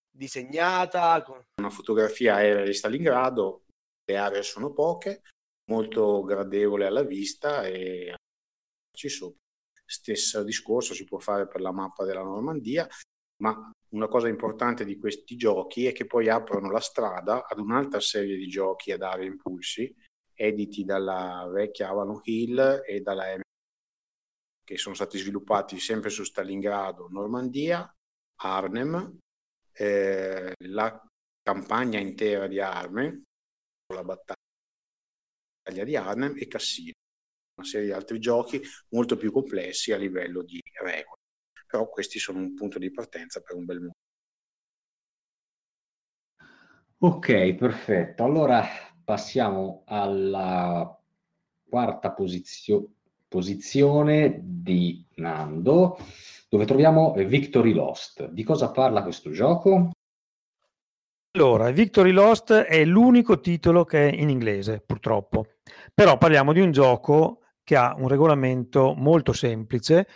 disegnata. Con... Una fotografia aerea di Stalingrado, le aree sono poche, molto gradevole alla vista e ci sopra. Stesso discorso si può fare per la mappa della Normandia, ma una cosa importante di questi giochi è che poi aprono la strada ad un'altra serie di giochi ad aree impulsi editi dalla vecchia Avalon Hill e dalla M che sono stati sviluppati sempre su Stalingrado, Normandia, Arnhem, eh, la campagna intera di Arme, la battaglia di Arnhem e Cassino, una serie di altri giochi molto più complessi a livello di regole. Però questi sono un punto di partenza per un bel mondo. Ok, perfetto. Allora passiamo alla quarta posizio- posizione di Nando, dove troviamo Victory Lost. Di cosa parla questo gioco? Allora, Victory Lost è l'unico titolo che è in inglese, purtroppo. Però parliamo di un gioco che ha un regolamento molto semplice,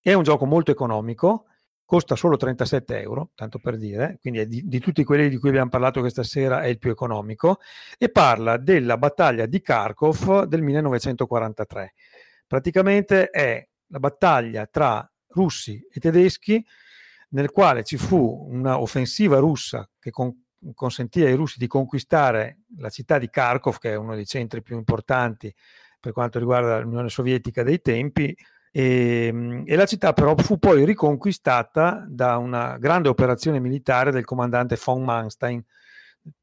è un gioco molto economico costa solo 37 euro, tanto per dire, quindi di, di, tutti quelli di cui abbiamo parlato questa sera è il più economico, e parla della battaglia di Kharkov del 1943. Praticamente è la battaglia tra russi e tedeschi nel quale ci fu un'offensiva russa che con, consentì ai russi di conquistare la città di Kharkov, che è uno dei centri più importanti per quanto riguarda l'Unione Sovietica dei tempi, e, ehm, e, la città però fu poi riconquistata da una grande operazione militare del comandante von Manstein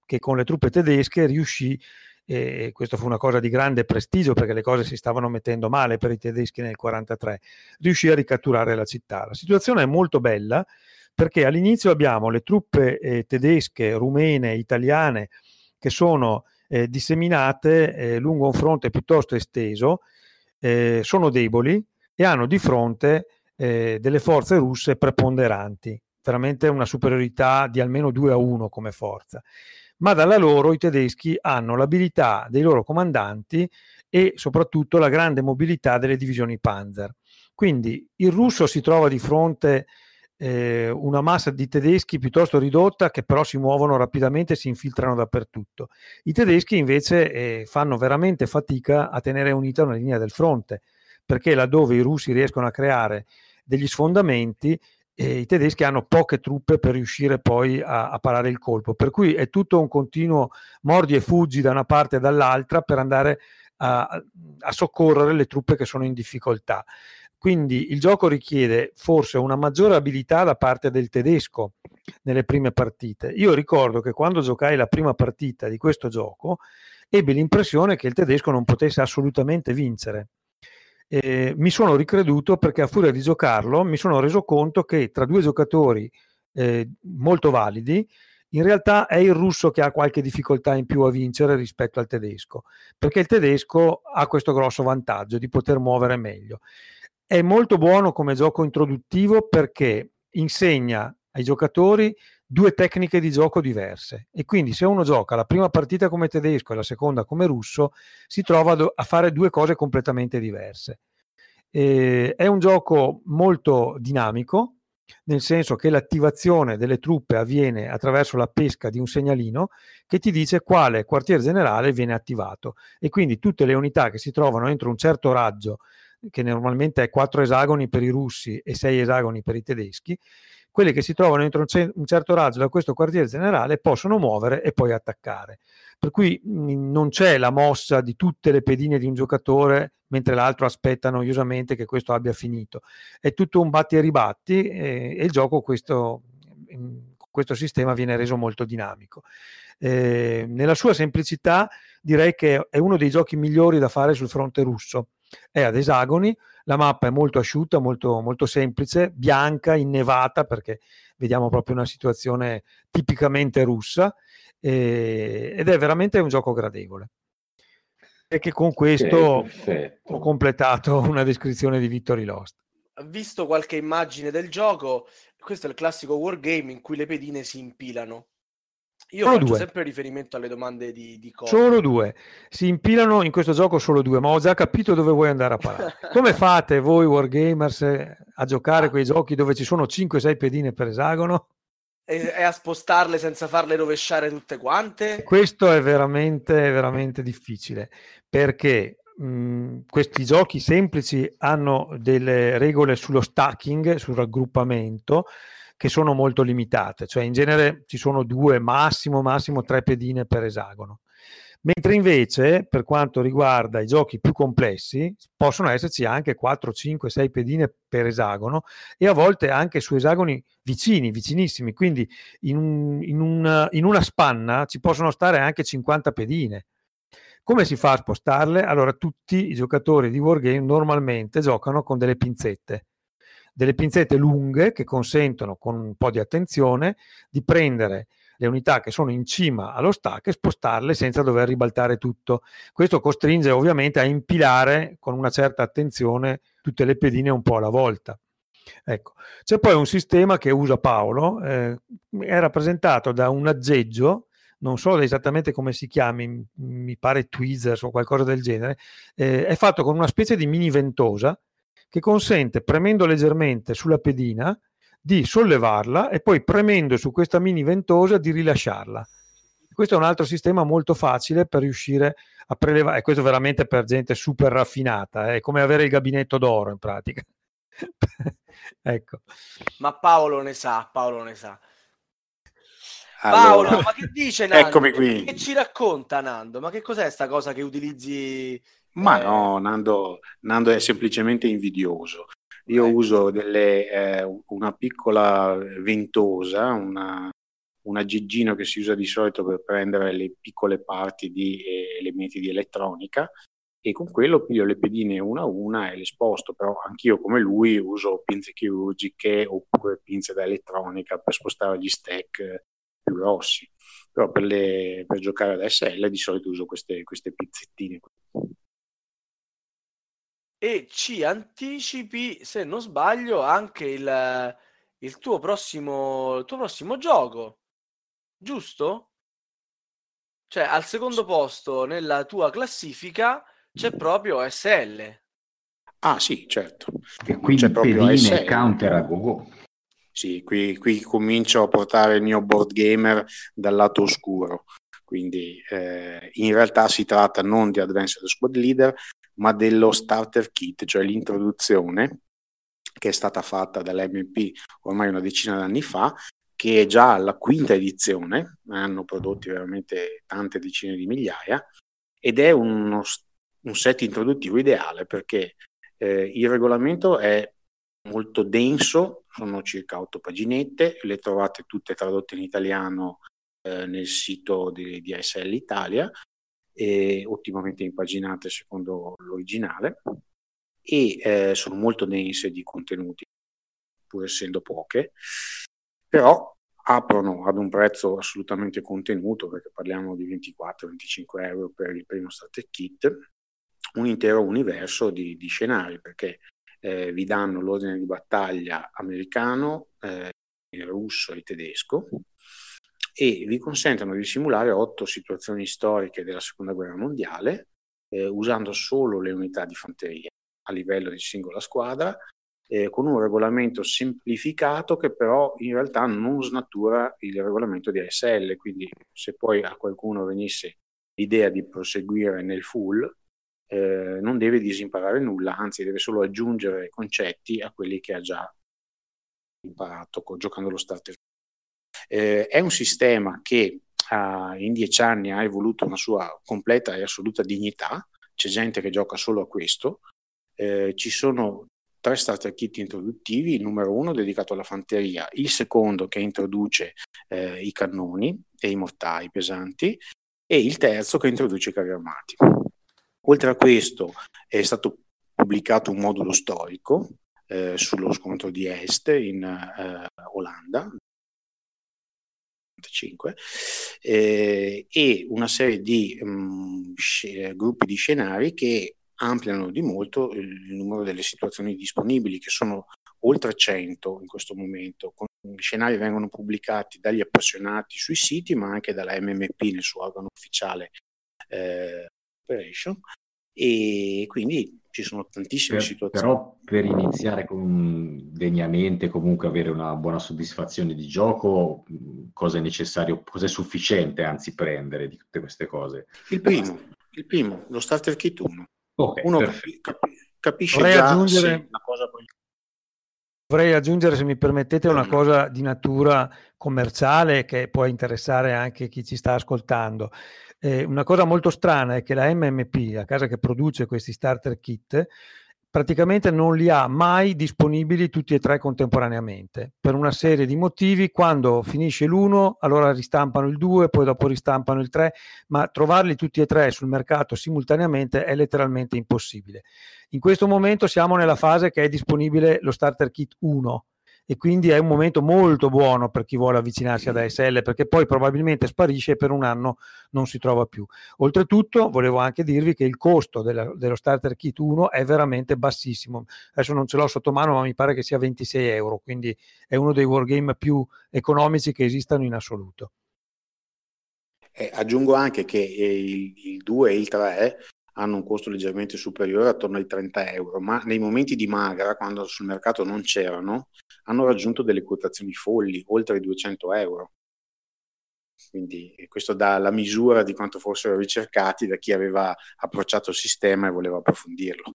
che con le truppe tedesche riuscì e questo fu una cosa di grande prestigio perché le cose si stavano mettendo male per i tedeschi nel 1943, riuscì a ricatturare la città. La situazione è molto bella perché all'inizio abbiamo le truppe eh, tedesche, rumene, italiane che sono eh, disseminate eh, lungo un fronte piuttosto esteso, eh, sono deboli, e hanno di fronte eh, delle forze russe preponderanti, veramente una superiorità di almeno 2 a 1 come forza. Ma dalla loro i tedeschi hanno l'abilità dei loro comandanti e soprattutto la grande mobilità delle divisioni Panzer. Quindi il russo si trova di fronte eh, una massa di tedeschi piuttosto ridotta che però si muovono rapidamente e si infiltrano dappertutto. I tedeschi invece eh, fanno veramente fatica a tenere unita una linea del fronte perché laddove i russi riescono a creare degli sfondamenti, eh, i tedeschi hanno poche truppe per riuscire poi a, a, parare il colpo. Per cui è tutto un continuo mordi e fuggi da una parte e dall'altra per andare a, a soccorrere le truppe che sono in difficoltà. quindi il gioco richiede forse una maggiore abilità da parte del tedesco nelle prime partite. Io ricordo che quando giocai la prima partita di questo gioco ebbi l'impressione che il tedesco non potesse assolutamente vincere. Eh, mi sono ricreduto perché a furia di giocarlo mi sono reso conto che tra due giocatori eh, molto validi in realtà è il russo che ha qualche difficoltà in più a vincere rispetto al tedesco, perché il tedesco ha questo grosso vantaggio di poter muovere meglio. È molto buono come gioco introduttivo perché insegna ai giocatori due tecniche di gioco diverse e quindi se uno gioca la prima partita come tedesco e la seconda come russo si trova a fare due cose completamente diverse. E è un gioco molto dinamico nel senso che l'attivazione delle truppe avviene attraverso la pesca di un segnalino che ti dice quale quartier generale viene attivato e quindi tutte le unità che si trovano entro un certo raggio, che normalmente è 4 esagoni per i russi e 6 esagoni per i tedeschi, quelle che si trovano entro un, certo raggio da questo quartier generale possono muovere e poi attaccare. Per cui mh, non c'è la mossa di tutte le pedine di un giocatore mentre l'altro aspetta noiosamente che questo abbia finito. È tutto un batti e ribatti e, e il gioco questo, in questo sistema viene reso molto dinamico. Eh, nella sua semplicità direi che è uno dei giochi migliori da fare sul fronte russo. È ad esagoni, la mappa è molto asciutta, molto, molto semplice, bianca, innevata, perché vediamo proprio una situazione tipicamente russa, eh, ed è veramente un gioco gradevole. E che con questo okay, ho completato una descrizione di Victory Lost. Visto qualche immagine del gioco, questo è il classico wargame in cui le pedine si impilano. Io solo faccio due. sempre riferimento alle domande di, di Cody. Solo due. Si impilano in questo gioco solo due, ma ho già capito dove vuoi andare a parare. Come fate voi Wargamers a giocare quei giochi dove ci sono 5-6 pedine per esagono? E, e, a spostarle senza farle rovesciare tutte quante? Questo è veramente, veramente difficile perché mh, questi giochi semplici hanno delle regole sullo stacking, sul raggruppamento che sono molto limitate, cioè in genere ci sono due, massimo, massimo tre pedine per esagono. Mentre invece, per quanto riguarda i giochi più complessi, possono esserci anche 4, 5, 6 pedine per esagono e a volte anche su esagoni vicini, vicinissimi. Quindi in, un, in, una, in una spanna ci possono stare anche 50 pedine. Come si fa a spostarle? Allora, tutti i giocatori di Wargame normalmente giocano con delle pinzette delle pinzette lunghe che consentono con un po' di attenzione di prendere le unità che sono in cima allo stack e spostarle senza dover ribaltare tutto. Questo costringe ovviamente a impilare con una certa attenzione tutte le pedine un po' alla volta. Ecco. C'è poi un sistema che usa Paolo, eh, è rappresentato da un aggeggio, non so esattamente come si chiami, mi pare tweezers o qualcosa del genere, eh, è fatto con una specie di mini ventosa che consente, premendo leggermente sulla pedina, di sollevarla e poi premendo su questa mini ventosa di rilasciarla. Questo è un altro sistema molto facile per riuscire a prelevare, e questo veramente per gente super raffinata, è come avere il gabinetto d'oro in pratica. ecco. Ma Paolo ne sa, Paolo ne sa. Paolo, ma che dice Nando? Eccomi qui. Che ci racconta Nando? Ma che cos'è sta cosa che utilizzi ma eh... no, Nando, Nando, è semplicemente invidioso. Io ecco. uso delle, eh, una piccola ventosa, una, una giggino che si usa di solito per prendere le piccole parti di eh, elementi di elettronica e con quello piglio le pedine una a una e le sposto, però anch'io come lui uso pinze chirurgiche oppure pinze da elettronica per spostare gli stack più grossi, però per, le, per giocare ad SL di solito uso queste, queste pizzettine e ci anticipi, se non sbaglio, anche il, il, tuo, prossimo, il tuo prossimo gioco, giusto? Cioè, al secondo posto nella tua classifica c'è proprio SL. Ah, sì, certo. E quindi c'è proprio pedine counter a go Sì, qui, qui comincio a portare il mio board gamer dal lato oscuro. Quindi eh, in realtà si tratta non di Advanced Squad Leader, ma dello starter kit, cioè l'introduzione che è stata fatta dall'MP ormai una decina d'anni fa, che è già alla quinta edizione, hanno prodotti veramente tante decine di migliaia, ed è uno, un set introduttivo ideale perché Eh, il regolamento è molto denso, sono circa otto paginette, le trovate tutte tradotte in italiano eh, nel sito di, di ASL Italia, e ottimamente impaginate secondo l'originale e eh, sono molto dense di contenuti, pur essendo poche, però aprono ad un prezzo assolutamente contenuto, perché parliamo di 24-25 euro per il primo starter kit, un intero universo di, di scenari, perché eh, vi danno l'ordine di battaglia americano, eh, russo e tedesco e vi consentono di simulare otto situazioni storiche della seconda guerra mondiale eh, usando solo le unità di fanteria a livello di singola squadra eh, con un regolamento semplificato che però in realtà non snatura il regolamento di ASL quindi se poi a qualcuno venisse l'idea di proseguire nel full eh, non deve disimparare nulla, anzi deve solo aggiungere concetti a quelli che ha già imparato giocando lo starter. Eh, è un sistema che ha, in dieci anni ha evoluto una sua completa e assoluta dignità, c'è gente che gioca solo a questo, eh, ci sono tre starter kit introduttivi, il numero uno dedicato alla fanteria, il secondo che introduce eh, i cannoni e i mortai pesanti. E il terzo che introduce i carri armati. Oltre a questo è stato pubblicato un modulo storico eh, sullo scontro di Est in eh, Olanda, eh, e una serie di mh, mm, sc- gruppi di scenari che ampliano di molto il numero delle situazioni disponibili, che sono oltre 100 in questo momento. I scenari vengono pubblicati dagli appassionati sui siti, ma anche dalla MMP nel suo organo ufficiale eh, Operation e quindi ci sono tantissime per, situazioni. Però per iniziare con, degnamente, comunque avere una buona soddisfazione di gioco, cosa è necessario, cosa è sufficiente anzi prendere di tutte queste cose? Il primo, il primo lo starter kit 1. Okay, Uno capi, capi, capisce Vorrei già aggiungere... sì, la cosa poi Vorrei aggiungere, se mi permettete, una cosa di natura commerciale che può interessare anche chi ci sta ascoltando. Eh, una cosa molto strana è che la MMP, la casa che produce questi starter kit, praticamente non li ha mai disponibili tutti e tre contemporaneamente per una serie di motivi. Quando finisce l'uno, allora ristampano il 2, poi dopo ristampano il 3, ma trovarli tutti e tre sul mercato simultaneamente è letteralmente impossibile. In questo momento siamo nella fase che è disponibile lo starter kit 1 e quindi è un momento molto buono per chi vuole avvicinarsi ad ASL perché poi probabilmente sparisce e per un anno non si trova più. Oltretutto volevo anche dirvi che il costo della, dello starter kit 1 è veramente bassissimo. Adesso non ce l'ho sotto mano ma mi pare che sia 26 euro, quindi è uno dei wargame più economici che esistano in assoluto. Eh, aggiungo anche che il, il 2 e il 3 hanno un costo leggermente superiore, attorno ai 30 euro, ma nei momenti di magra, quando sul mercato non c'erano, hanno raggiunto delle quotazioni folli, oltre i 200 euro. Quindi questo dà la misura di quanto fossero ricercati da chi aveva approcciato il sistema e voleva approfondirlo.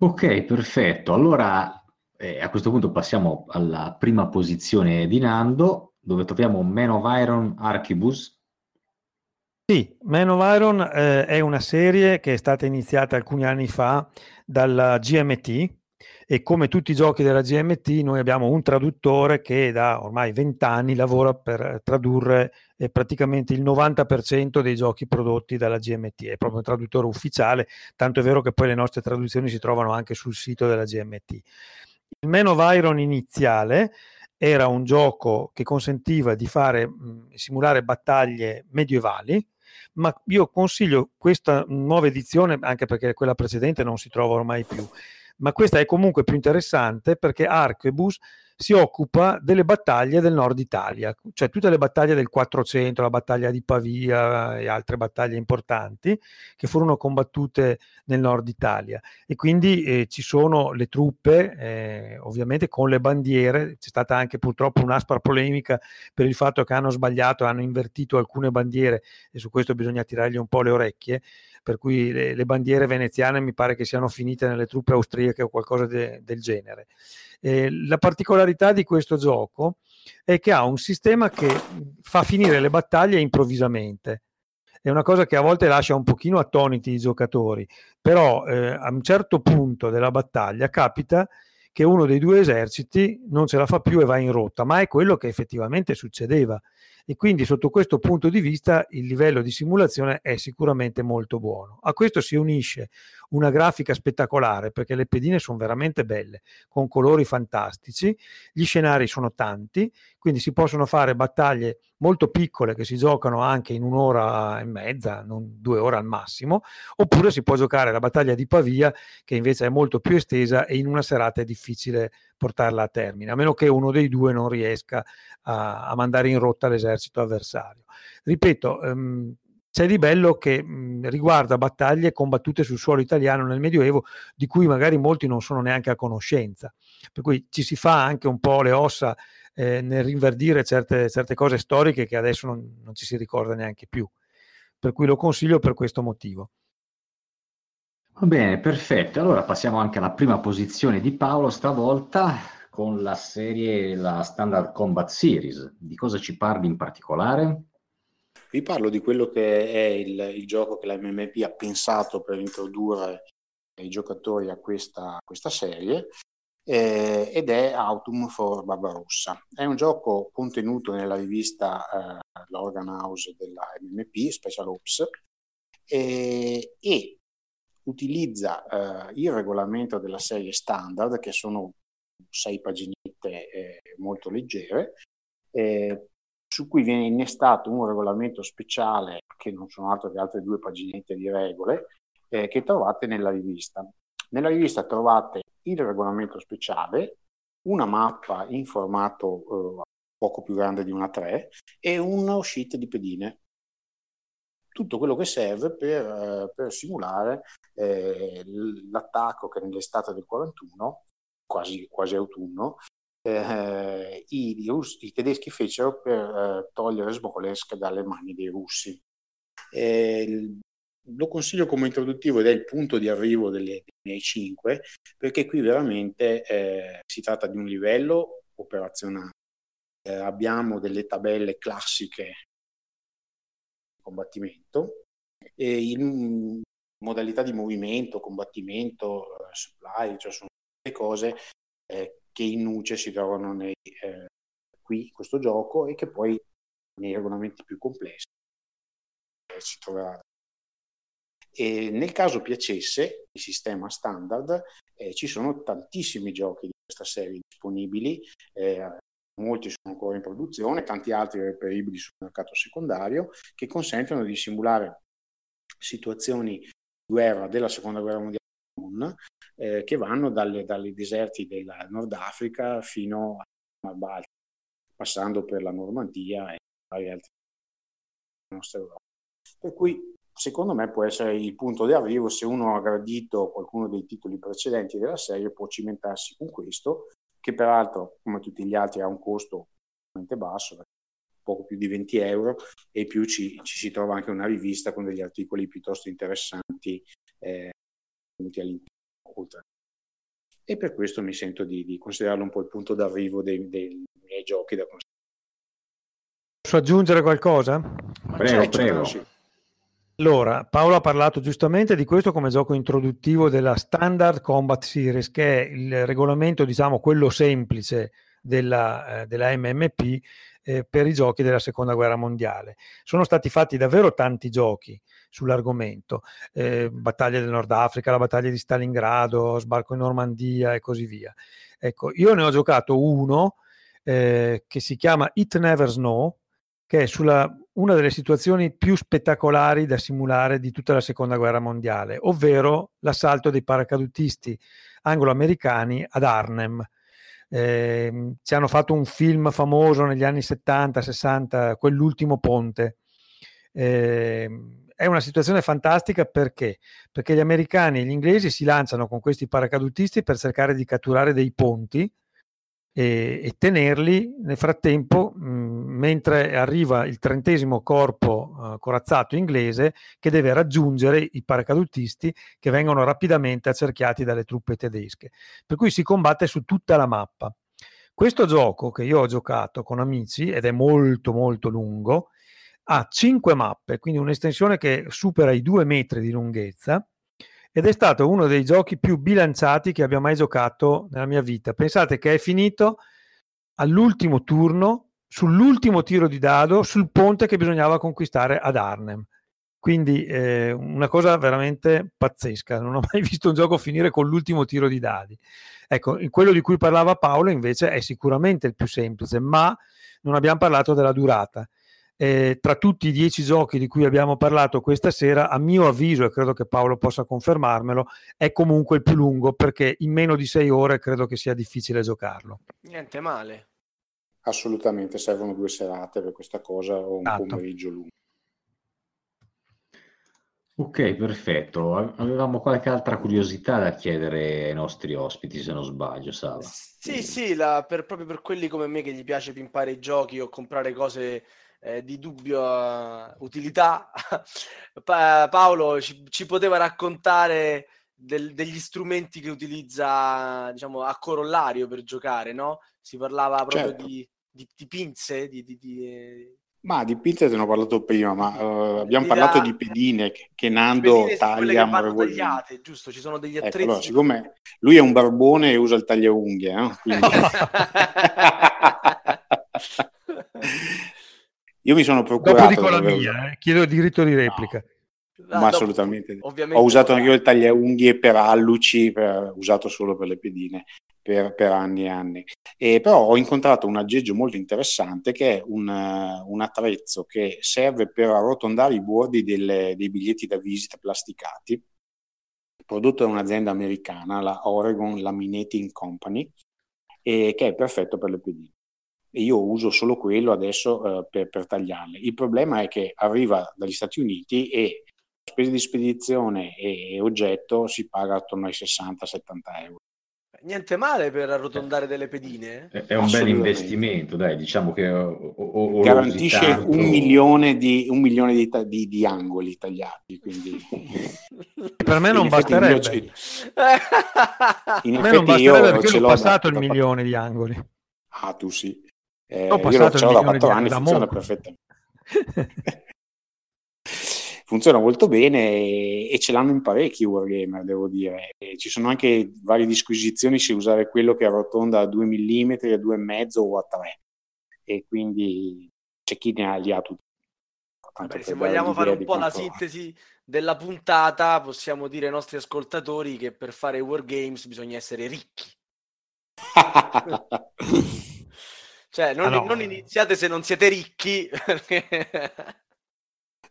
Ok, perfetto. Allora eh, a questo punto passiamo alla prima posizione di Nando, dove troviamo Man of Iron Archibus, sì, Man of Iron eh, è una serie che è stata iniziata alcuni anni fa dalla GMT e come tutti i giochi della GMT noi abbiamo un traduttore che da ormai 20 anni lavora per tradurre eh, praticamente il 90% dei giochi prodotti dalla GMT, è proprio un traduttore ufficiale, tanto è vero che poi le nostre traduzioni si trovano anche sul sito della GMT. Il Man of Iron iniziale era un gioco che consentiva di fare, mh, simulare battaglie medievali, ma io consiglio questa nuova edizione anche perché quella precedente non si trova ormai più, ma questa è comunque più interessante perché Arquebus si occupa delle battaglie del nord Italia, cioè tutte le battaglie del 400, la battaglia di Pavia e altre battaglie importanti che furono combattute nel nord Italia. E quindi eh, ci sono le truppe, eh, ovviamente con le bandiere, c'è stata anche purtroppo un'aspra polemica per il fatto che hanno sbagliato, hanno invertito alcune bandiere e su questo bisogna tirargli un po' le orecchie, per cui le, le bandiere veneziane mi pare che siano finite nelle truppe austriache o qualcosa de, del genere. Eh, la particolarità di questo gioco è che ha un sistema che fa finire le battaglie improvvisamente. è una cosa che a volte lascia un pochino attoniti i giocatori, però eh, a un certo punto della battaglia capita che uno dei due eserciti non ce la fa più e va in rotta, ma è quello che effettivamente succedeva. E quindi sotto questo punto di vista il livello di simulazione è sicuramente molto buono. A questo si unisce una grafica spettacolare perché le pedine sono veramente belle, con colori fantastici, gli scenari sono tanti, quindi si possono fare battaglie molto piccole che si giocano anche in un'ora e mezza, non due ore al massimo, oppure si può giocare la battaglia di Pavia che invece è molto più estesa e in una serata è difficile portarla a termine, a meno che uno dei due non riesca a, a mandare in rotta l'esercito avversario. Ripeto, ehm, c'è di bello che mh, riguarda battaglie combattute sul suolo italiano nel Medioevo, di cui magari molti non sono neanche a conoscenza. Per cui ci si fa anche un po' le ossa eh, nel rinverdire certe, certe, cose storiche che adesso non, non ci si ricorda neanche più. Per cui lo consiglio per questo motivo. Va bene, perfetto. Allora passiamo anche alla prima posizione di Paolo stavolta con la serie, la Standard Combat Series. Di cosa ci parli in particolare? Vi parlo di quello che è il, il gioco che la MMP ha pensato per introdurre i giocatori a questa, questa serie eh, ed è Autumn for Barbarossa. È un gioco contenuto nella rivista eh, L'Organ House della MMP, Special Ops, eh, e utilizza eh, il regolamento della serie standard, che sono sei paginette eh, molto leggere, eh, su cui viene innestato un regolamento speciale, che non sono altro che altre due paginette di regole, eh, che trovate nella rivista. Nella rivista trovate il regolamento speciale, una mappa in formato eh, poco più grande di una 3 e una sheet di pedine. Tutto quello che serve per, eh, per simulare eh, l'attacco che nell'estate del 41, quasi, quasi autunno, eh, i, i, russi, i, tedeschi fecero per eh, togliere Smolensk dalle mani dei russi. Eh, lo consiglio come introduttivo ed è il punto di arrivo delle, dei miei 5 perché qui veramente eh, si tratta di un livello operazionale. Eh, abbiamo delle tabelle classiche combattimento e in modalità di movimento, combattimento, eh, supply, cioè sono le cose eh, che in nuce si trovano nei, eh, qui in questo gioco e che poi nei regolamenti più complessi eh, si troverà. E nel caso piacesse il sistema standard, eh, ci sono tantissimi giochi di questa serie disponibili, eh, molti sono ancora in produzione, tanti altri reperibili sul mercato secondario, che consentono di simulare situazioni di guerra della seconda guerra mondiale eh, che vanno dalle, dalle deserti del Nord Africa fino al Baltico, passando per la Normandia e vari altri nostra Europa. Per cui secondo me può essere il punto di arrivo se uno ha gradito qualcuno dei titoli precedenti della serie può cimentarsi con questo che peraltro come tutti gli altri ha un costo veramente basso poco più di 20 euro e più ci, ci, si trova anche una rivista con degli articoli piuttosto interessanti eh, all'interno oltre. E per questo mi sento di, di considerarlo un po' il punto d'arrivo dei, dei miei giochi da consigliare. Posso aggiungere qualcosa? Prego, prego. Allora, Paolo ha parlato giustamente di questo come gioco introduttivo della Standard Combat Series, che è il regolamento, diciamo, quello semplice della, eh, della MMP eh, per i giochi della Seconda Guerra Mondiale. Sono stati fatti davvero tanti giochi sull'argomento, eh, battaglia del Nord Africa, la battaglia di Stalingrado, sbarco in Normandia e così via. Ecco, io ne ho giocato uno eh, che si chiama It Never Snow, che è sulla una delle situazioni più spettacolari da simulare di tutta la seconda guerra mondiale, ovvero l'assalto dei paracadutisti anglo-americani ad Arnhem. Eh, ci hanno fatto un film famoso negli anni 70-60, quell'ultimo ponte. Eh, è una situazione fantastica perché? Perché gli americani e gli inglesi si lanciano con questi paracadutisti per cercare di catturare dei ponti e, e tenerli nel frattempo, mh, mentre arriva il trentesimo corpo uh, corazzato inglese che deve raggiungere i paracadutisti che vengono rapidamente accerchiati dalle truppe tedesche. Per cui si combatte su tutta la mappa. Questo gioco che io ho giocato con amici ed è molto molto lungo, ha 5 mappe, quindi un'estensione che supera i 2 metri di lunghezza ed è stato uno dei giochi più bilanciati che abbia mai giocato nella mia vita. Pensate che è finito all'ultimo turno, sull'ultimo tiro di dado, sul ponte che bisognava conquistare ad Arnhem. Quindi eh, una cosa veramente pazzesca, non ho mai visto un gioco finire con l'ultimo tiro di dadi. Ecco, quello di cui parlava Paolo invece è sicuramente il più semplice, ma non abbiamo parlato della durata. Eh, tra tutti i dieci giochi di cui abbiamo parlato questa sera, a mio avviso, e credo che Paolo possa confermarmelo, è comunque il più lungo perché in meno di sei ore credo che sia difficile giocarlo. Niente male. Assolutamente, servono due serate per questa cosa o un esatto. pomeriggio lungo. Ok, perfetto. Avevamo qualche altra curiosità da chiedere ai nostri ospiti, se non sbaglio, Sava. Sì, sì, la, per, proprio per quelli come me che gli piace pimpare i giochi o comprare cose eh, di dubbia utilità, pa- Paolo ci, ci, poteva raccontare del, degli strumenti che utilizza, diciamo, a corollario per giocare, no? Si parlava proprio certo. di, di, di, pinze, di, di ma di pizza te ne ho parlato prima, ma uh, abbiamo parlato di pedine che, che Nando pedine taglia tagliate, giusto? Ci sono degli ecco, attrezzi. Ecco, allora, siccome lui è un barbone e usa il tagliaunghie, eh? Quindi... Io mi sono procurato. Dopo dico la mia, eh? chiedo il diritto di replica. No. ma assolutamente. Ovviamente ho usato anche io il tagliaunghie per alluci, per, usato solo per le pedine per, per, anni e anni. E però ho incontrato un aggeggio molto interessante che è un, un attrezzo che serve per arrotondare i bordi delle, dei biglietti da visita plasticati, prodotto da un'azienda americana, la Oregon Laminating Company, e che è perfetto per le pedine e io uso solo quello adesso eh, per, per, tagliarle. Il problema è che arriva dagli Stati Uniti e spese di spedizione e, e oggetto si paga attorno ai 60-70 euro. Niente male per arrotondare delle pedine. È un bel investimento, dai, diciamo che o, o, garantisce tanto... un milione, di, un milione di, di, di angoli tagliati. Quindi... per me non basterebbe. In a me non basterebbe perché ho passato il milione di angoli. Ah, tu sì. Eh, ho passato io l'ho da 4 anni, funziona perfettamente. funziona molto bene e, e, ce l'hanno in parecchi Wargamer, devo dire. E ci sono anche varie disquisizioni se usare quello che arrotonda a 2 mm, a 2,5 o a 3. E quindi c'è chi ne ha li ha tutti. Vabbè, se vogliamo fare un po' la sintesi della puntata, possiamo dire ai nostri ascoltatori che per fare Wargames bisogna essere ricchi. Cioè, non, ah, no. non iniziate se non siete ricchi.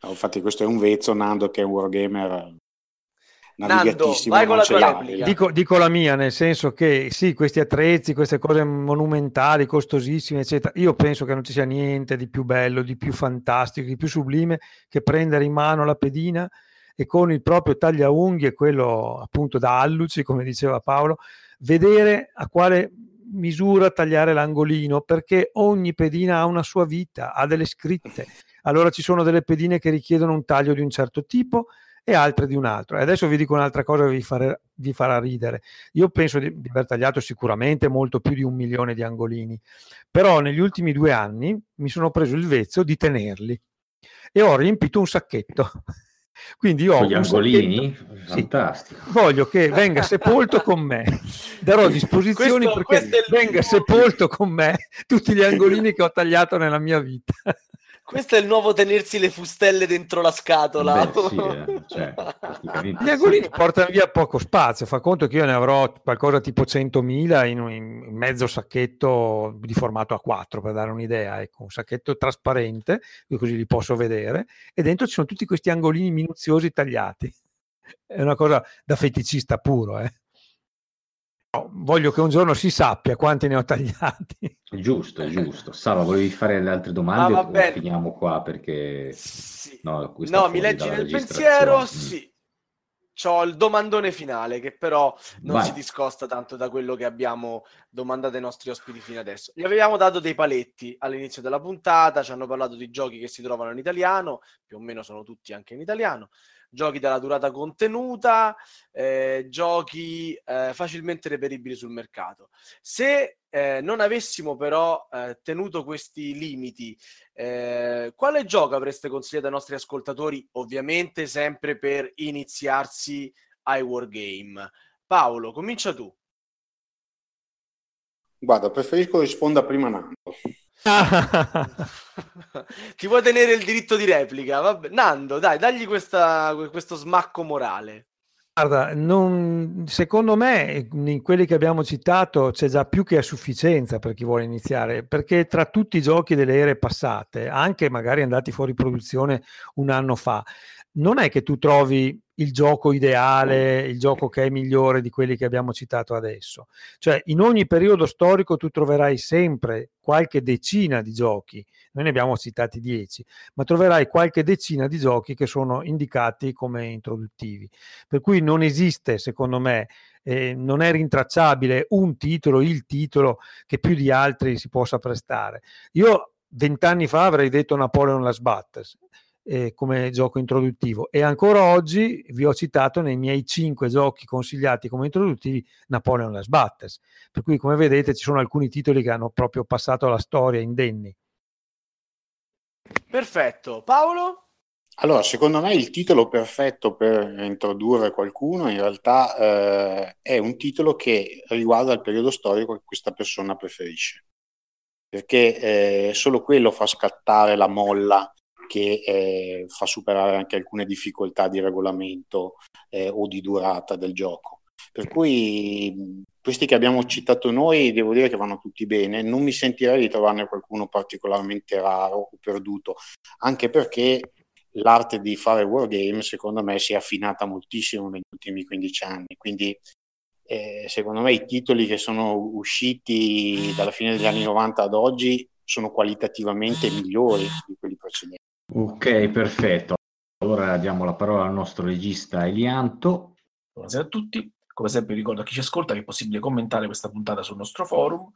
no, infatti, questo è un vezzo, Nando, che è un wargamer Nando, vai con la tua dico, dico, la mia, nel senso che sì, questi attrezzi, queste cose monumentali, costosissime, eccetera, io penso che non ci sia niente di più bello, di più fantastico, di più sublime che prendere in mano la pedina e con il proprio tagliaunghie, quello appunto da alluci, come diceva Paolo, vedere a quale misura tagliare l'angolino perché ogni pedina ha una sua vita, ha delle scritte. Allora ci sono delle pedine che richiedono un taglio di un certo tipo e altre di un altro. E adesso vi dico un'altra cosa che vi, fare, vi farà ridere. Io penso di, di aver tagliato sicuramente molto più di un milione di angolini, però negli ultimi due anni mi sono preso il vezzo di tenerli e ho riempito un sacchetto quindi io con gli angolini? Sacchetto, Fantastico. Sì, voglio che venga sepolto con me. Darò disposizioni questo, perché questo venga sepolto con me tutti gli angolini che ho tagliato nella mia vita. Questo è il nuovo tenersi le fustelle dentro la scatola. Beh, sì, eh. cioè, Gli angolini portano via poco spazio. Fa conto che io ne avrò qualcosa tipo 100.000 in, in mezzo sacchetto di formato A4 per dare un'idea. Ecco, un sacchetto trasparente, così li posso vedere. E dentro ci sono tutti questi angolini minuziosi tagliati. È una cosa da feticista puro, eh voglio che un giorno si sappia quanti ne ho tagliati. Giusto, giusto. Sava, volevi fare le altre domande ah, o finiamo qua perché... Sì. No, no mi leggi nel pensiero? Mm. Sì. C'ho il domandone finale che però non Vai. si discosta tanto da quello che abbiamo domandato ai nostri ospiti fino adesso. Gli avevamo dato dei paletti all'inizio della puntata, ci hanno parlato di giochi che si trovano in italiano, più o meno sono tutti anche in italiano. Giochi dalla durata contenuta, eh, giochi eh, facilmente reperibili sul mercato. Se eh, non avessimo però eh, tenuto questi limiti, eh, quale gioco avreste consigliato ai nostri ascoltatori, ovviamente sempre per iniziarsi ai wargame? Paolo, comincia tu. Guarda, preferisco risponda prima Nando. Ti vuoi tenere il diritto di replica? Vabbè. Nando, dai, dagli questa, questo smacco morale. Guarda, non, secondo me in quelli che abbiamo citato c'è già più che a sufficienza per chi vuole iniziare, perché tra tutti i giochi delle ere passate, anche magari andati fuori produzione un anno fa, non è che tu trovi il gioco ideale, il gioco che è migliore di quelli che abbiamo citato adesso. Cioè, in ogni periodo storico tu troverai sempre qualche decina di giochi, noi ne abbiamo citati dieci, ma troverai qualche decina di giochi che sono indicati come introduttivi. Per cui non esiste, secondo me, eh, non è rintracciabile un titolo, il titolo che più di altri si possa prestare. Io vent'anni fa avrei detto Napoleon Las Batters eh, come gioco introduttivo. E ancora oggi vi ho citato nei miei cinque giochi consigliati come introduttivi Napoleon Las Batters. Per cui come vedete ci sono alcuni titoli che hanno proprio passato la storia indenni. Perfetto. Paolo? Allora, secondo me il titolo perfetto per introdurre qualcuno in realtà eh, è un titolo che riguarda il periodo storico che questa persona preferisce, perché eh, solo quello fa scattare la molla che eh, fa superare anche alcune difficoltà di regolamento eh, o di durata del gioco. Per cui questi che abbiamo citato noi devo dire che vanno tutti bene, non mi sentirei di trovarne qualcuno particolarmente raro o perduto, anche perché l'arte di fare wargame secondo me si è affinata moltissimo negli ultimi 15 anni, quindi eh, secondo me i titoli che sono usciti dalla fine degli anni 90 ad oggi sono qualitativamente migliori di quelli precedenti. Ok, perfetto. Allora diamo la parola al nostro regista Elianto. Buonasera a tutti. Come sempre ricordo a chi ci ascolta che è possibile commentare questa puntata sul nostro forum,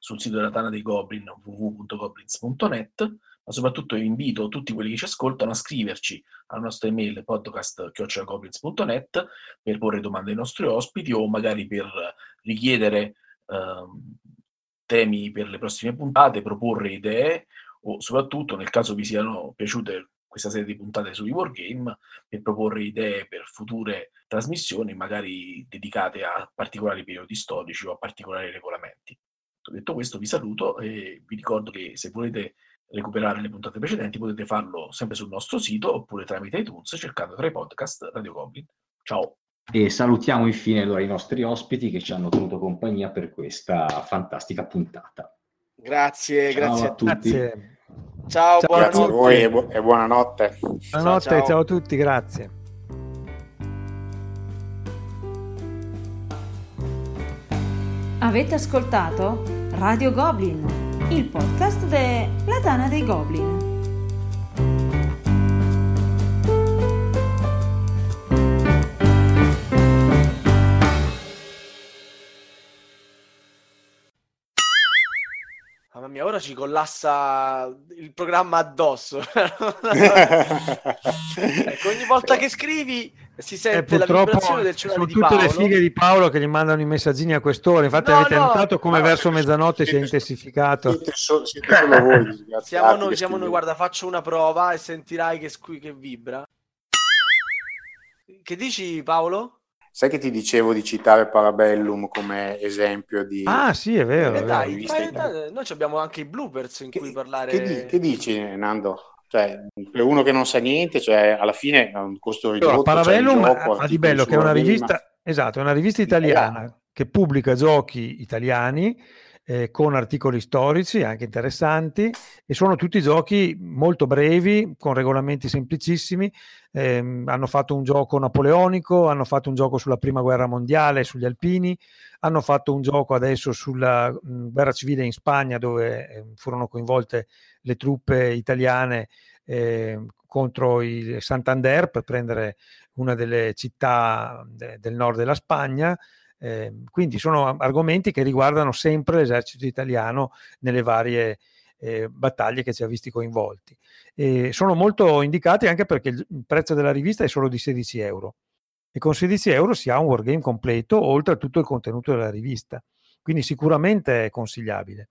sul sito della Tana dei Goblin www.goblins.net, ma soprattutto invito tutti quelli che ci ascoltano a scriverci alla nostra email podcast.goblins.net per porre domande ai nostri ospiti o magari per richiedere eh, temi per le prossime puntate, proporre idee o soprattutto nel caso vi siano piaciute questa serie di puntate sui wargame per proporre idee per future trasmissioni magari dedicate a particolari periodi storici o a particolari regolamenti. Detto questo vi saluto e vi ricordo che se volete recuperare le puntate precedenti potete farlo sempre sul nostro sito oppure tramite iTunes cercando tra i podcast Radio Goblin. Ciao! E salutiamo infine allora i nostri ospiti che ci hanno tenuto compagnia per questa fantastica puntata. Grazie, Ciao grazie a tutti. grazie Ciao, Ciao Grazie a voi e, bu- e buonanotte. buonanotte ciao. ciao a tutti grazie Avete ascoltato Radio Goblin, il podcast della Tana dei Goblin. Mia, ora ci collassa il programma addosso. ecco, ogni volta che scrivi si Eh, sente la purtroppo vibrazione del sono cellulare di tutte Paolo. le fighe di Paolo che gli mandano i messaggini a quest'ora. Infatti, No, avete no, notato come no, verso siete- mezzanotte si è intensificato. Siete, siete solo voi Siamo noi, siamo noi, guarda, faccio una prova e sentirai che, squi- che vibra. Che dici Paolo? Sai che ti dicevo di citare Parabellum come esempio di... Ah, sì, è vero. Eh, è dai, dai, noi ci abbiamo anche i bloopers in Che, cui parlare. che di- che dici, Nando? Cioè, per uno che non sa niente, cioè, alla fine è un costo ridotto. Allora, Parabellum gioco, ha di bello che è una rivista, esatto, è una rivista italiana che pubblica giochi italiani eh, con articoli storici anche interessanti e sono tutti giochi molto brevi, con regolamenti semplicissimi. Ehm, hanno fatto un gioco napoleonico, hanno fatto un gioco sulla prima guerra mondiale, sugli alpini, hanno fatto un gioco adesso sulla mh, guerra civile in Spagna dove eh, furono coinvolte le truppe italiane eh, contro il Santander per prendere una delle città de- del nord della Spagna. Eh, quindi sono argomenti che riguardano sempre l'esercito italiano nelle varie eh, battaglie che ci ha visti coinvolti. E sono molto indicati anche perché il prezzo della rivista è solo di 16 euro e con 16 euro si ha un wargame completo oltre a tutto il contenuto della rivista, quindi sicuramente è consigliabile.